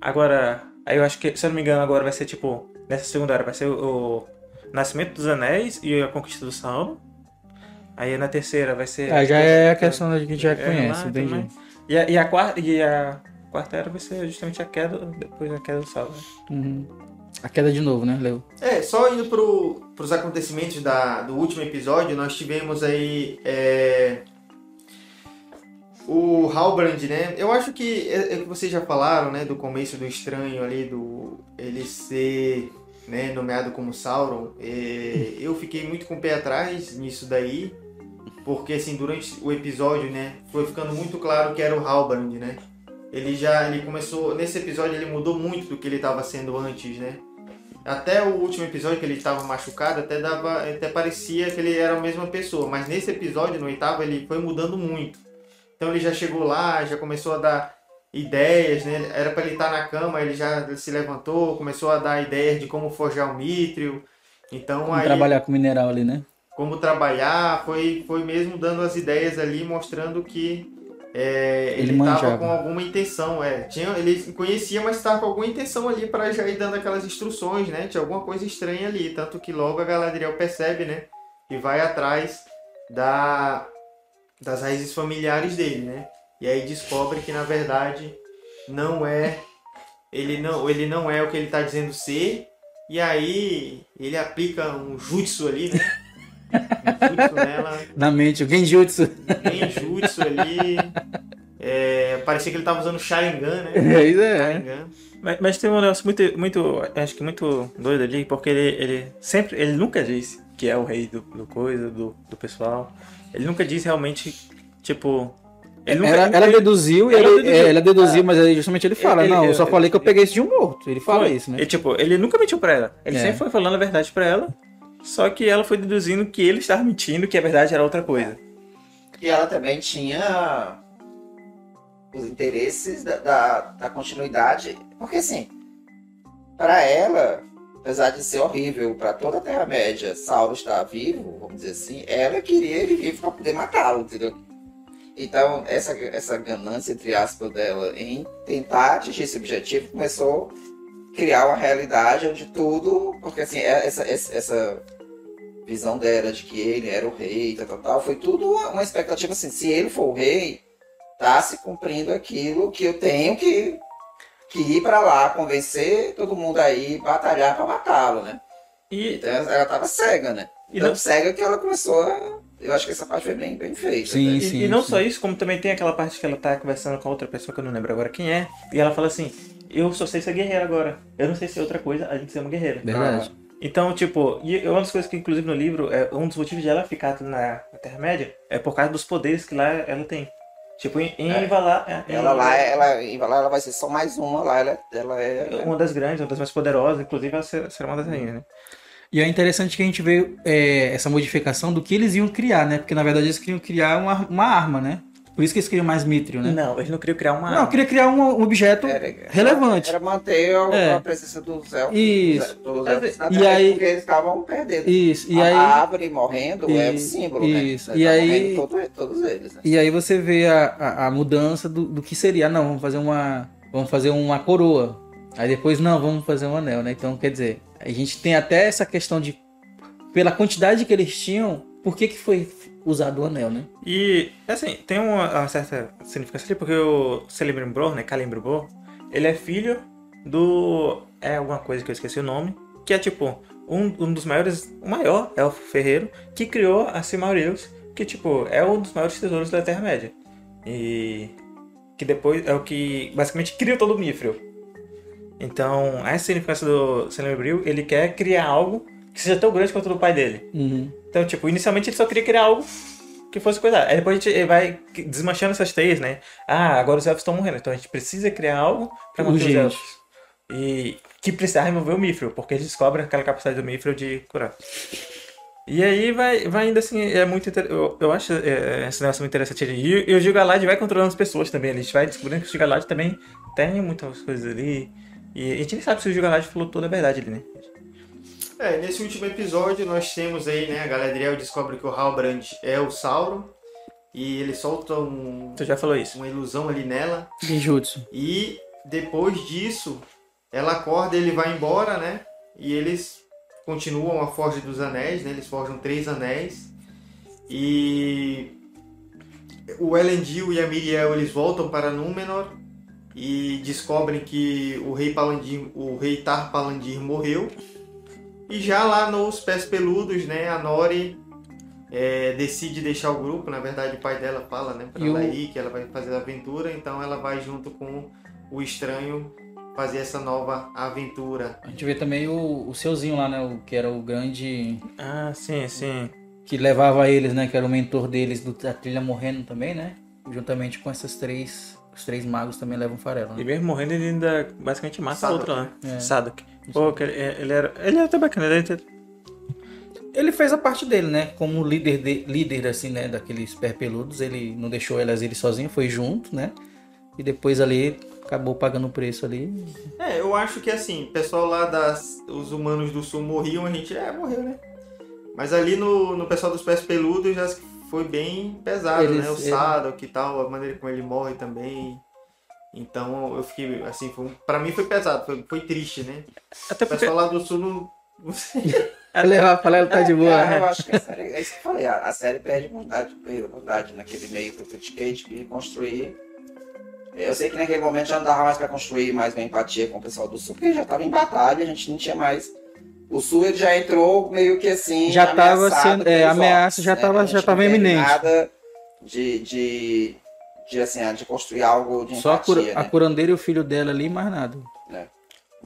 Agora, aí eu acho que, se eu não me engano, agora vai ser tipo, nessa segunda era vai ser o, o Nascimento dos Anéis e a Conquista do Sauron. Aí na terceira vai ser. Ah, já é a questão da que a gente já É, conhece, entendi. também. E a, e a quarta, e a quarta era vai ser justamente a queda, depois da queda do Sauron. Uhum. A queda de novo, né, Leo? É, só indo pro, pros acontecimentos da, do último episódio, nós tivemos aí é, o Halbrand, né? Eu acho que é, é que vocês já falaram, né, do começo do estranho ali, do ele ser né, nomeado como Sauron. É, eu fiquei muito com o pé atrás nisso daí, porque assim, durante o episódio, né, foi ficando muito claro que era o Halbrand, né? Ele já ele começou nesse episódio ele mudou muito do que ele estava sendo antes, né? Até o último episódio que ele estava machucado, até dava, até parecia que ele era a mesma pessoa, mas nesse episódio, no oitavo, ele foi mudando muito. Então ele já chegou lá, já começou a dar ideias, né? Era para ele estar na cama, ele já se levantou, começou a dar ideias de como forjar o mithril. Então Vamos aí trabalhar com mineral ali, né? como trabalhar, foi, foi mesmo dando as ideias ali, mostrando que é, Ele estava com alguma intenção. É. Tinha, ele conhecia, mas estava com alguma intenção ali para já ir dando aquelas instruções, né? Tinha alguma coisa estranha ali. Tanto que logo a Galadriel percebe, né? E vai atrás da, das raízes familiares dele, né? E aí descobre que na verdade não é ele não, ele não é o que ele tá dizendo ser. E aí ele aplica um jutsu ali, né? Um jutsu nela, Na mente, o Genjutsu. tem jutsu ali. É, parecia que ele tava usando Sharingan, né? É, isso é. Sharingan. Mas, mas tem um negócio muito, muito, acho que muito doido ali, porque ele, ele sempre, ele nunca disse que é o rei do, do coisa, do, do pessoal. Ele nunca disse realmente, tipo... Ele nunca, Ela, ela deduziu e Ela ele, deduziu. é, ela deduziu, mas aí justamente ele fala, Ele- não, eu só falei que eu peguei isso de um morto. Ele fala Foi. isso, né? Ele, tipo, ele nunca mentiu pra ela. Ele É. sempre foi falando a verdade pra ela. Só que ela foi deduzindo que ele estava mentindo, que a verdade era outra coisa. E ela também tinha os interesses da, da, da continuidade. Porque assim, para ela, apesar de ser horrível para toda a Terra-média, Saulo estar vivo, vamos dizer assim, ela queria ele vivo para poder matá-lo, entendeu? Então, essa, essa ganância, entre aspas, dela em tentar atingir esse objetivo começou a criar uma realidade onde tudo. Porque assim, é- essa, essa, visão dela de que ele era o rei, tal, tal, tal, foi tudo uma uma expectativa assim, se ele for o rei, tá se cumprindo aquilo que eu tenho que, que ir para lá, convencer todo mundo aí, batalhar para matá-lo, né? E, Então ela tava cega, né? e Tão não, cega que ela começou a... Eu acho que essa parte foi bem, bem feita. Sim, né? sim. e, e não só isso, como também tem aquela parte que ela tá conversando com outra pessoa que eu não lembro agora quem é. E ela fala assim: Eu só sei ser guerreira agora. Eu não sei ser outra coisa, a gente ser uma guerreira. Verdade. Então, tipo, e uma das coisas que inclusive no livro, é um dos motivos de ela ficar na, na Terra-média é por causa dos poderes que lá ela tem. Tipo, em, em É. Invalar. é- Ela em- lá, ela, em Valar, ela vai ser só mais uma lá, ela, ela é... Uma das grandes, uma das mais poderosas, inclusive ela ser- será uma das rainhas, né? E é interessante que a gente vê é, essa modificação do que eles iam criar, né? Porque na verdade eles queriam criar uma, uma arma, né? Por isso que eles queriam mais Mithril, né? Não, eles não queriam criar uma. Não, queria criar um, objeto Era, relevante. Era manter a, É. presença dos elfos. Isso. Dos elfos na e aí- Porque eles estavam perdendo. Isso. E a aí, árvore morrendo é o E- símbolo, isso. né? E aí- morrendo todo- todos eles, né? e aí você vê a, a, a mudança do, do que seria. Ah, não, vamos fazer uma. Vamos fazer uma coroa. Aí depois, não, vamos fazer um anel, né? Então, quer dizer, a gente tem até essa questão de. Pela quantidade que eles tinham, por que, que foi usado o anel, né? E, assim, tem uma, uma certa significância ali, porque o Celebrimbor, né, Celebrimbor, ele é filho do... é alguma coisa que eu esqueci o nome, que é, tipo, um, um dos maiores, o maior elfo ferreiro, que criou a Silmarils, que, tipo, é um dos maiores tesouros da Terra-média. E que depois é o que, basicamente, criou todo o Mithril. Então, essa significância do Celebrimbor, ele quer criar algo que seja tão grande quanto o do pai dele. Uhum. Então, tipo, inicialmente ele só queria criar algo que fosse cuidar. Aí depois a gente vai desmanchando essas teias, né? Ah, agora os elfos estão morrendo, então a gente precisa criar algo pra manter os Urgente. elfos. E que precisa remover o Mithril, porque eles descobrem aquela capacidade do Mithril de curar. E aí vai, vai ainda assim, é muito inter... eu, eu acho é, esse negócio muito interessante. E, e o Gil-galad vai controlando as pessoas também. A gente vai descobrindo que o Gil-galad também tem muitas coisas ali. E a gente nem sabe se o Gil-galad falou toda a verdade ali, né? É, nesse último episódio nós temos aí, né, a Galadriel descobre que o Halbrand é o Sauron e ele solta um- Tu já falou isso. uma ilusão ali nela Genjutsu. e depois disso ela acorda, ele vai embora, né, e eles continuam a Forja dos Anéis, né, eles forjam três anéis e o Elendil e a Miriel eles voltam para Númenor e descobrem que o rei Palandir, o rei Tar Palandir morreu e já lá nos pés peludos, né, a Nori é, decide deixar o grupo. Na verdade, o pai dela fala, né, para E o- ela ir que ela vai fazer a aventura. Então, ela vai junto com o estranho fazer essa nova aventura. A gente vê também o, o seuzinho lá, né? O, que era o grande. Ah, sim, sim. Que levava eles, né? Que era o mentor deles do, da trilha morrendo também, né? Juntamente com essas três. Os três magos também levam farelo, E né? mesmo morrendo, ele ainda basicamente mata a Sadok. outra lá. É. Sadok. Pô, que ele, ele era. Ele era até bacana, ele era. Ele fez a parte dele, né? Como líder, de, líder assim, né? Daqueles perpeludos. Ele não deixou elas ele sozinho, foi junto, né? E depois ali acabou pagando o preço ali. É, eu acho que assim, o pessoal lá das. Os humanos do sul morriam, a gente. É, morreu, né? Mas ali no, no pessoal dos pés peludos já foi bem pesado, Eles- né? O eles- Sadok e tal, a maneira como ele morre também. Então eu fiquei, assim, foi, pra mim foi pesado, foi, foi triste, né? Até O porque. pessoal lá do sul não. Levar, pra ela tá de boa. É, né? eu acho que a série, é isso que eu falei, a, a série perde vontade, perde vontade naquele meio que eu critiquei de construir Eu sei que naquele momento já não dava mais pra construir mais uma empatia com o pessoal do sul, porque já tava em batalha, a gente não tinha mais. O sul ele já entrou meio que assim. Já tava ameaçado sendo- é, a ameaça já tava- A gente já tava não teve iminente. Nada de, de, de, assim, de construir algo de Só a, empatia, cura, a né? curandeira e o filho dela ali, mais nada. Não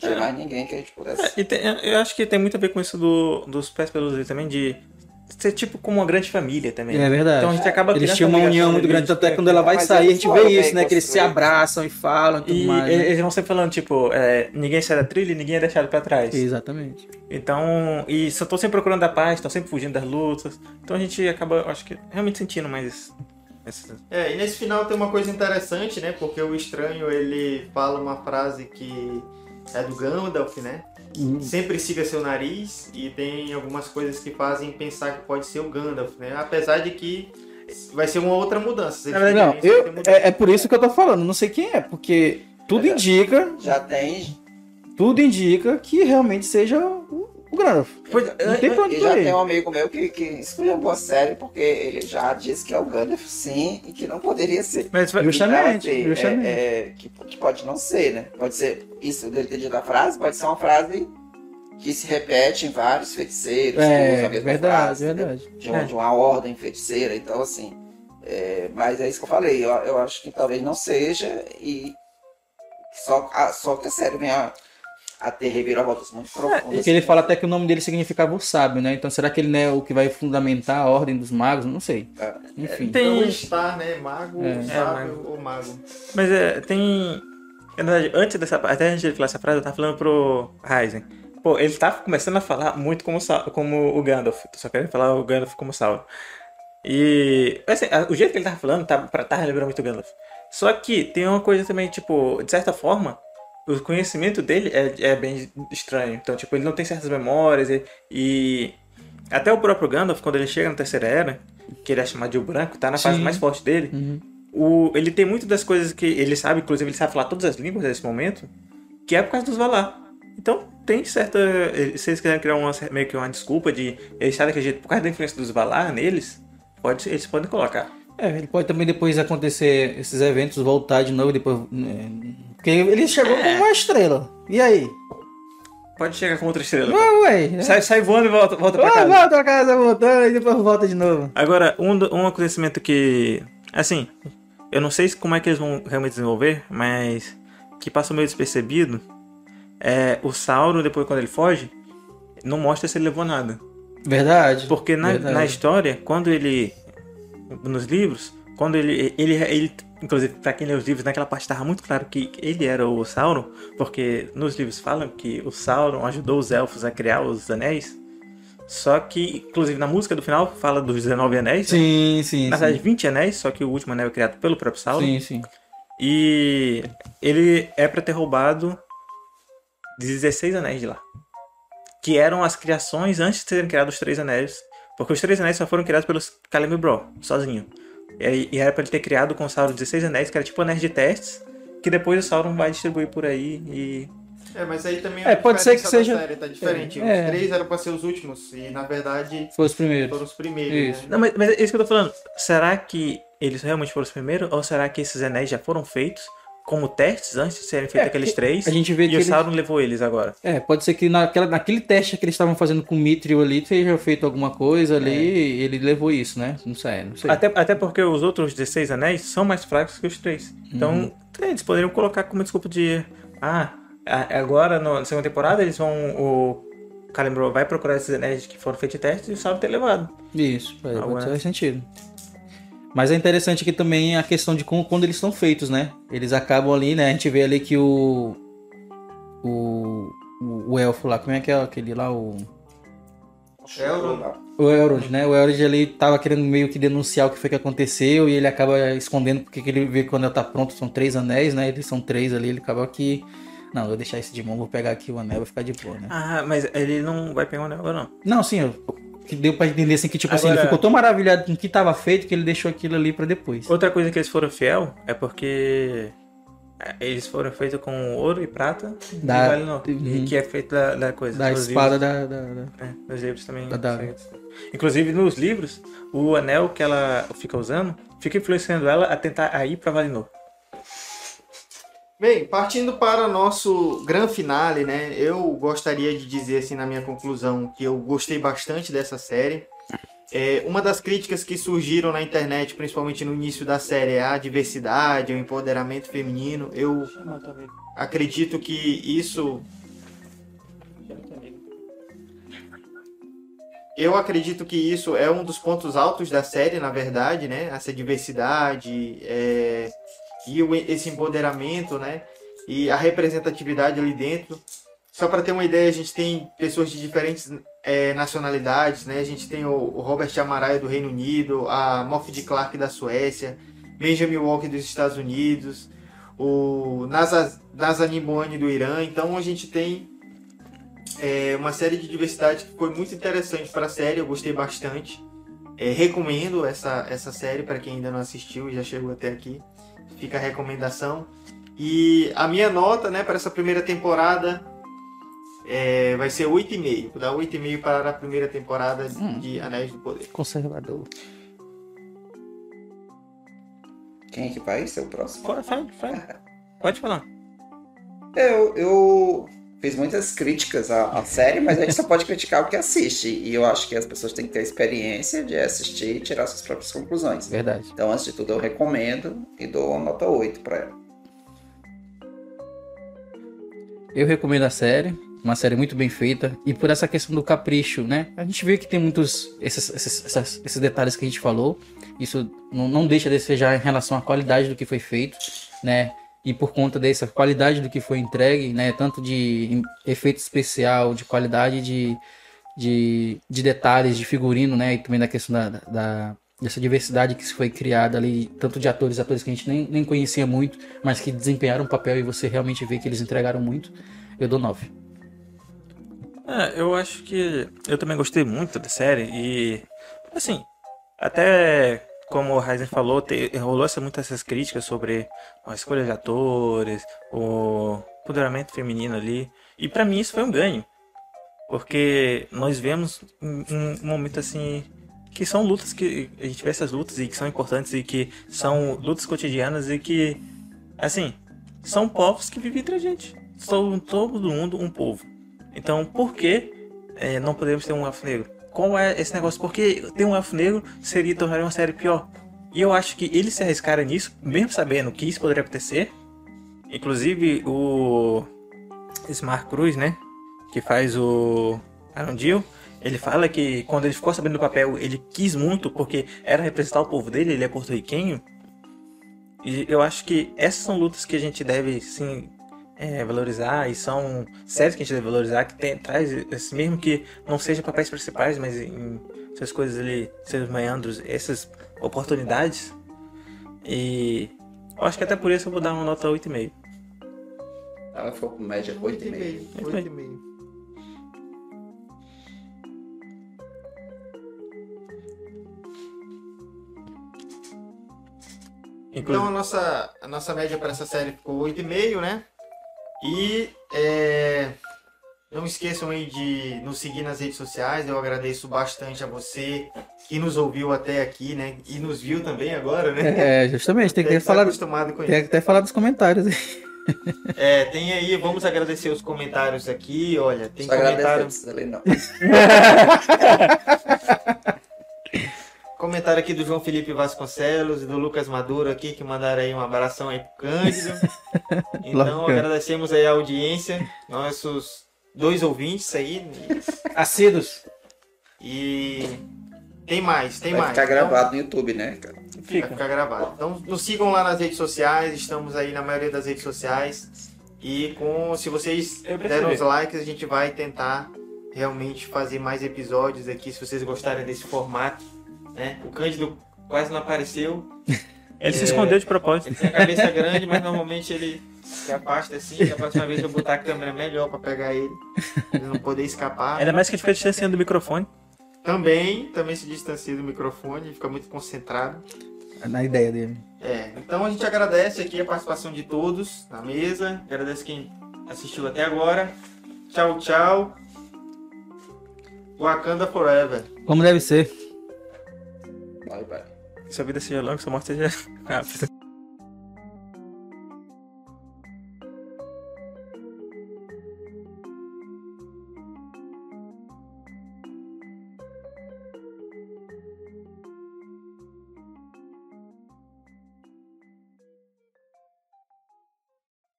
tinha mais ninguém que a gente pudesse. E tem- eu acho que tem muito a ver com isso do, dos pés pelos livros também, de ser tipo como uma grande família também. É verdade. Então a gente acaba Eles tinham uma união muito grande, tanto é que quando ela vai sair, a gente vê isso, né? Que eles se abraçam e falam e tudo E mais. né? eles vão sempre falando, tipo, é, ninguém sai da trilha e ninguém é deixado pra trás. Exatamente. Então, e só estão sempre procurando a paz, estão sempre fugindo das lutas. Então a gente acaba, acho que, realmente sentindo mais essa... É, e nesse final tem uma coisa interessante, né? Porque o estranho ele fala uma frase que é do Gandalf, né? Sempre siga seu nariz e tem algumas coisas que fazem pensar que pode ser o Gandalf, né? Apesar de que vai ser uma outra mudança. Não, vai eu, é, é por isso que eu tô falando, não sei quem é, porque tudo É. indica, Já tem. tudo indica que realmente seja o, o Gandalf. Pois, Não tem pra onde E já tem um amigo meu que, que escolheu boa série porque ele já disse que é o Gandalf sim e que não poderia ser. Mas Justamente, assim, justamente. é- é, que, que pode não ser, né? Pode ser isso dele ter dito a frase, pode ser uma frase que se repete em vários feiticeiros. que usam É, a mesma verdade, frase, entendeu? verdade. De, uma, É. de uma ordem feiticeira, então assim. é, mas é isso que eu falei, eu, eu acho que talvez não seja e só, a, só que a série venha a ter reviravoltas muito profundas. Porque ele fala até que o nome dele significava o sábio, né? Então será que ele não é o que vai fundamentar a ordem dos magos? Não sei. É. Enfim. Tem- Então, Star, né? Mago, É. sábio ou mago. Mas é, tem. Na verdade, antes dessa até antes de ele falar essa frase, eu tava falando pro Ryzen. Pô, ele tá começando a falar muito como, como o Gandalf. Só querendo falar o Gandalf como Sauron. E. Assim, o jeito que ele tava falando tá, pra, tá lembrando muito o Gandalf. Só que tem uma coisa também, tipo, de certa forma, o conhecimento dele é, é bem estranho. Então, tipo, ele não tem certas memórias e. e até o próprio Gandalf, quando ele chega na Terceira Era, que ele é chamado de o Branco, tá na fase Sim. mais forte dele. Uhum. O, ele tem muito das coisas que ele sabe, inclusive ele sabe falar todas as línguas nesse momento, que é por causa dos Valar. Então tem certa. eh, Se eles quiserem criar uma, meio que uma desculpa de eles estarem daquele jeito por causa da influência dos Valar neles, pode, eles podem colocar. É, ele pode também depois acontecer esses eventos, voltar de novo, depois. né, Porque ele chegou como uma estrela. E aí? Pode chegar com outra estrela. Ué, ué. né? Sai, sai voando e volta, volta pra casa. volta pra casa, voltando, e depois volta de novo. Agora, um, um acontecimento que. Assim, eu não sei como é que eles vão realmente desenvolver, mas que passa meio despercebido é o Sauron, depois quando ele foge, não mostra se ele levou nada. Verdade. Porque na, Verdade. na história, quando ele. Nos livros, quando ele. ele, ele inclusive, pra quem lê os livros, naquela parte estava muito claro que ele era o Sauron, porque nos livros falam que o Sauron ajudou os elfos a criar os anéis. Só que, inclusive, na música do final fala dos 19 anéis. né? Sim, sim. Na verdade, 20 anéis, só que o último anel é criado pelo próprio Sauron. Sim, sim. E ele é pra ter roubado 16 anéis de lá. Que eram as criações antes de serem criados os três anéis. Porque os três anéis só foram criados pelos Celebrimbor, sozinho. E, aí- e era pra ele ter criado com o Sauron 16 anéis, que era tipo anéis de testes, que depois o Sauron vai distribuir por aí e... É, mas aí também É, a pode ser que diferença da seja- Série tá diferente. É. Os três eram pra ser os últimos e na verdade Foi os primeiros. foram os primeiros. Isso. Né? Não, mas, mas é isso que eu tô falando. Será que eles realmente foram os primeiros? Ou será que esses anéis já foram feitos como testes antes de serem feitos É, aqueles três? a gente vê e que o eles- Sauron levou eles agora. É, pode ser que naquela, naquele teste que eles estavam fazendo com o Mithril ali, tenha feito alguma coisa ali e ele levou isso, né? Não sei, não sei. Até, até porque os outros 16 anéis são mais fracos que os três. Então, Uhum. eles poderiam colocar como desculpa de. Ah, agora na segunda temporada eles vão. O Calimbro vai procurar esses anéis que foram feitos testes e o Sauron ter levado. Isso, né? fazer sentido. Mas é interessante aqui também a questão de como, quando eles são feitos, né? Eles acabam ali, né? A gente vê ali que o. O, o, elfo lá, como é que é aquele lá? O, Elrond. o Elrond, né? O Elrond ali tava querendo meio que denunciar o que foi que aconteceu e ele acaba escondendo porque que ele vê que quando ela tá pronto são três anéis, né? Eles são três ali, ele acaba que. Não, vou deixar esse de mão, vou pegar aqui o anel, vai ficar de boa, né? Ah, mas ele não vai pegar o anel agora, não. Não, sim, eu- que deu pra entender assim que, tipo assim, ele Agora- ficou tão maravilhado com o que tava feito que ele deixou aquilo ali pra depois. Outra coisa que eles foram fiel é porque. é, Eles foram feitos com ouro e prata Da- e Valinor, Uhum. que é feito da, da coisa. Da nos espada da, da- da- livros. É, nos livros também. Da. Inclusive nos livros, o anel que ela fica usando fica influenciando ela a tentar a ir pra Valinor. Bem, partindo para nosso grande finale, né? Eu gostaria de dizer assim na minha conclusão que eu gostei bastante dessa série. É, uma das críticas que surgiram na internet, principalmente no início da série, é a diversidade, o empoderamento feminino. Eu acredito que isso Eu acredito que isso é um dos pontos altos da série, na verdade, né? Essa diversidade é... e o- esse empoderamento, né? E a representatividade ali dentro. Só para ter uma ideia, a gente tem pessoas de diferentes é, nacionalidades, né? A gente tem o, o Robert Amaraia do Reino Unido, a Moff de Clark da Suécia, Benjamin Walker dos Estados Unidos, o Bouani do Irã. Então a gente tem é, uma série de diversidade que foi muito interessante para a série, eu gostei bastante. É, recomendo essa, essa série para quem ainda não assistiu e já chegou até aqui. Fica a recomendação. E a minha nota né, para essa primeira temporada é, vai ser 8,5. Vou dar 8,5 para a primeira temporada de Anéis do Poder. Conservador. Quem é que vai ser o próximo? Pode, fala, fala. Pode falar. Eu, eu fiz muitas críticas à, à série, mas a gente só pode criticar o que assiste. E eu acho que as pessoas têm que ter a experiência de assistir e tirar suas próprias conclusões. Verdade. Então, antes de tudo, eu recomendo e dou uma nota 8 pra ela. Eu recomendo a série, uma série muito bem feita. E por essa questão do capricho, né? A gente vê que tem muitos esses, esses, esses detalhes que a gente falou. Isso não, não deixa de desejar em relação à qualidade do que foi feito, né? E por conta dessa qualidade do que foi entregue, né? Tanto de efeito especial, de qualidade de, de, de detalhes, de figurino, né? E também da questão da, da- dessa diversidade que foi criada ali, tanto de atores, atores que a gente nem, nem conhecia muito, mas que desempenharam um papel e você realmente vê que eles entregaram muito. Eu dou 9. É, eu acho que eu também gostei muito da série e assim, até como o Ryzen falou, te, rolou essa, muitas essas críticas sobre a escolha de atores, o empoderamento feminino ali, e pra mim isso foi um ganho, porque nós vemos um, um momento assim que são lutas que a gente vê essas lutas e que são importantes e que são lutas cotidianas e que assim são povos que vivem entre a gente, são todo mundo um povo. Então, por que eh, não podemos ter um elfo negro? Qual é esse negócio? Porque ter um elfo negro seria tornar uma série pior. E eu acho que eles se arriscaram nisso, mesmo sabendo que isso poderia acontecer. Inclusive, o Smart Cruz, né? Que faz o Arundil, ele fala que quando ele ficou sabendo do papel, ele quis muito porque era representar o povo dele, ele é porto-riquenho. E eu acho que essas são lutas que a gente deve, sim, é, valorizar e são séries que a gente deve valorizar que tem, traz mesmo que não seja papéis principais mas em essas coisas ali seus meandros essas oportunidades e eu acho que até por isso eu vou dar uma nota 8,5 Ela ficou com média 8,5. 8,5. Então a nossa, a nossa média para essa série ficou 8,5, né? E é, não esqueçam aí de nos seguir nas redes sociais. Eu agradeço bastante a você que nos ouviu até aqui, né? E nos viu também agora, né? É, justamente, tem que ter falado, acostumado com tem que até falar dos comentários. É, tem aí, vamos agradecer os comentários aqui. Olha, tem Só agradecer, comentário, não. comentário aqui do João Felipe Vasconcelos e do Lucas Maduro aqui que mandaram aí um abração aí pro Cândido. Então agradecemos aí a audiência, nossos dois ouvintes aí. Assíduos. E tem mais, tem Vai mais. ficar Então, gravado no YouTube, né, cara? Vai ficar gravado. Então nos sigam lá nas redes sociais, estamos aí na maioria das redes sociais. E com se vocês deram os likes, a gente vai tentar realmente fazer mais episódios aqui, se vocês gostarem desse formato. Né? O Cândido quase não apareceu. ele se É. escondeu de propósito Ele tem a cabeça grande, mas normalmente ele se afasta assim. Da próxima vez eu botar a câmera melhor pra pegar ele. Ele não poder escapar. ainda mais que ele fica distanciando do microfone Também, também se distancia do microfone, fica muito concentrado. Na ideia dele. É, então a gente agradece aqui a participação de todos na mesa. Agradece quem assistiu até agora. Tchau, tchau. Wakanda Forever. Como deve ser. Vai, vai. que sua vida seja longa que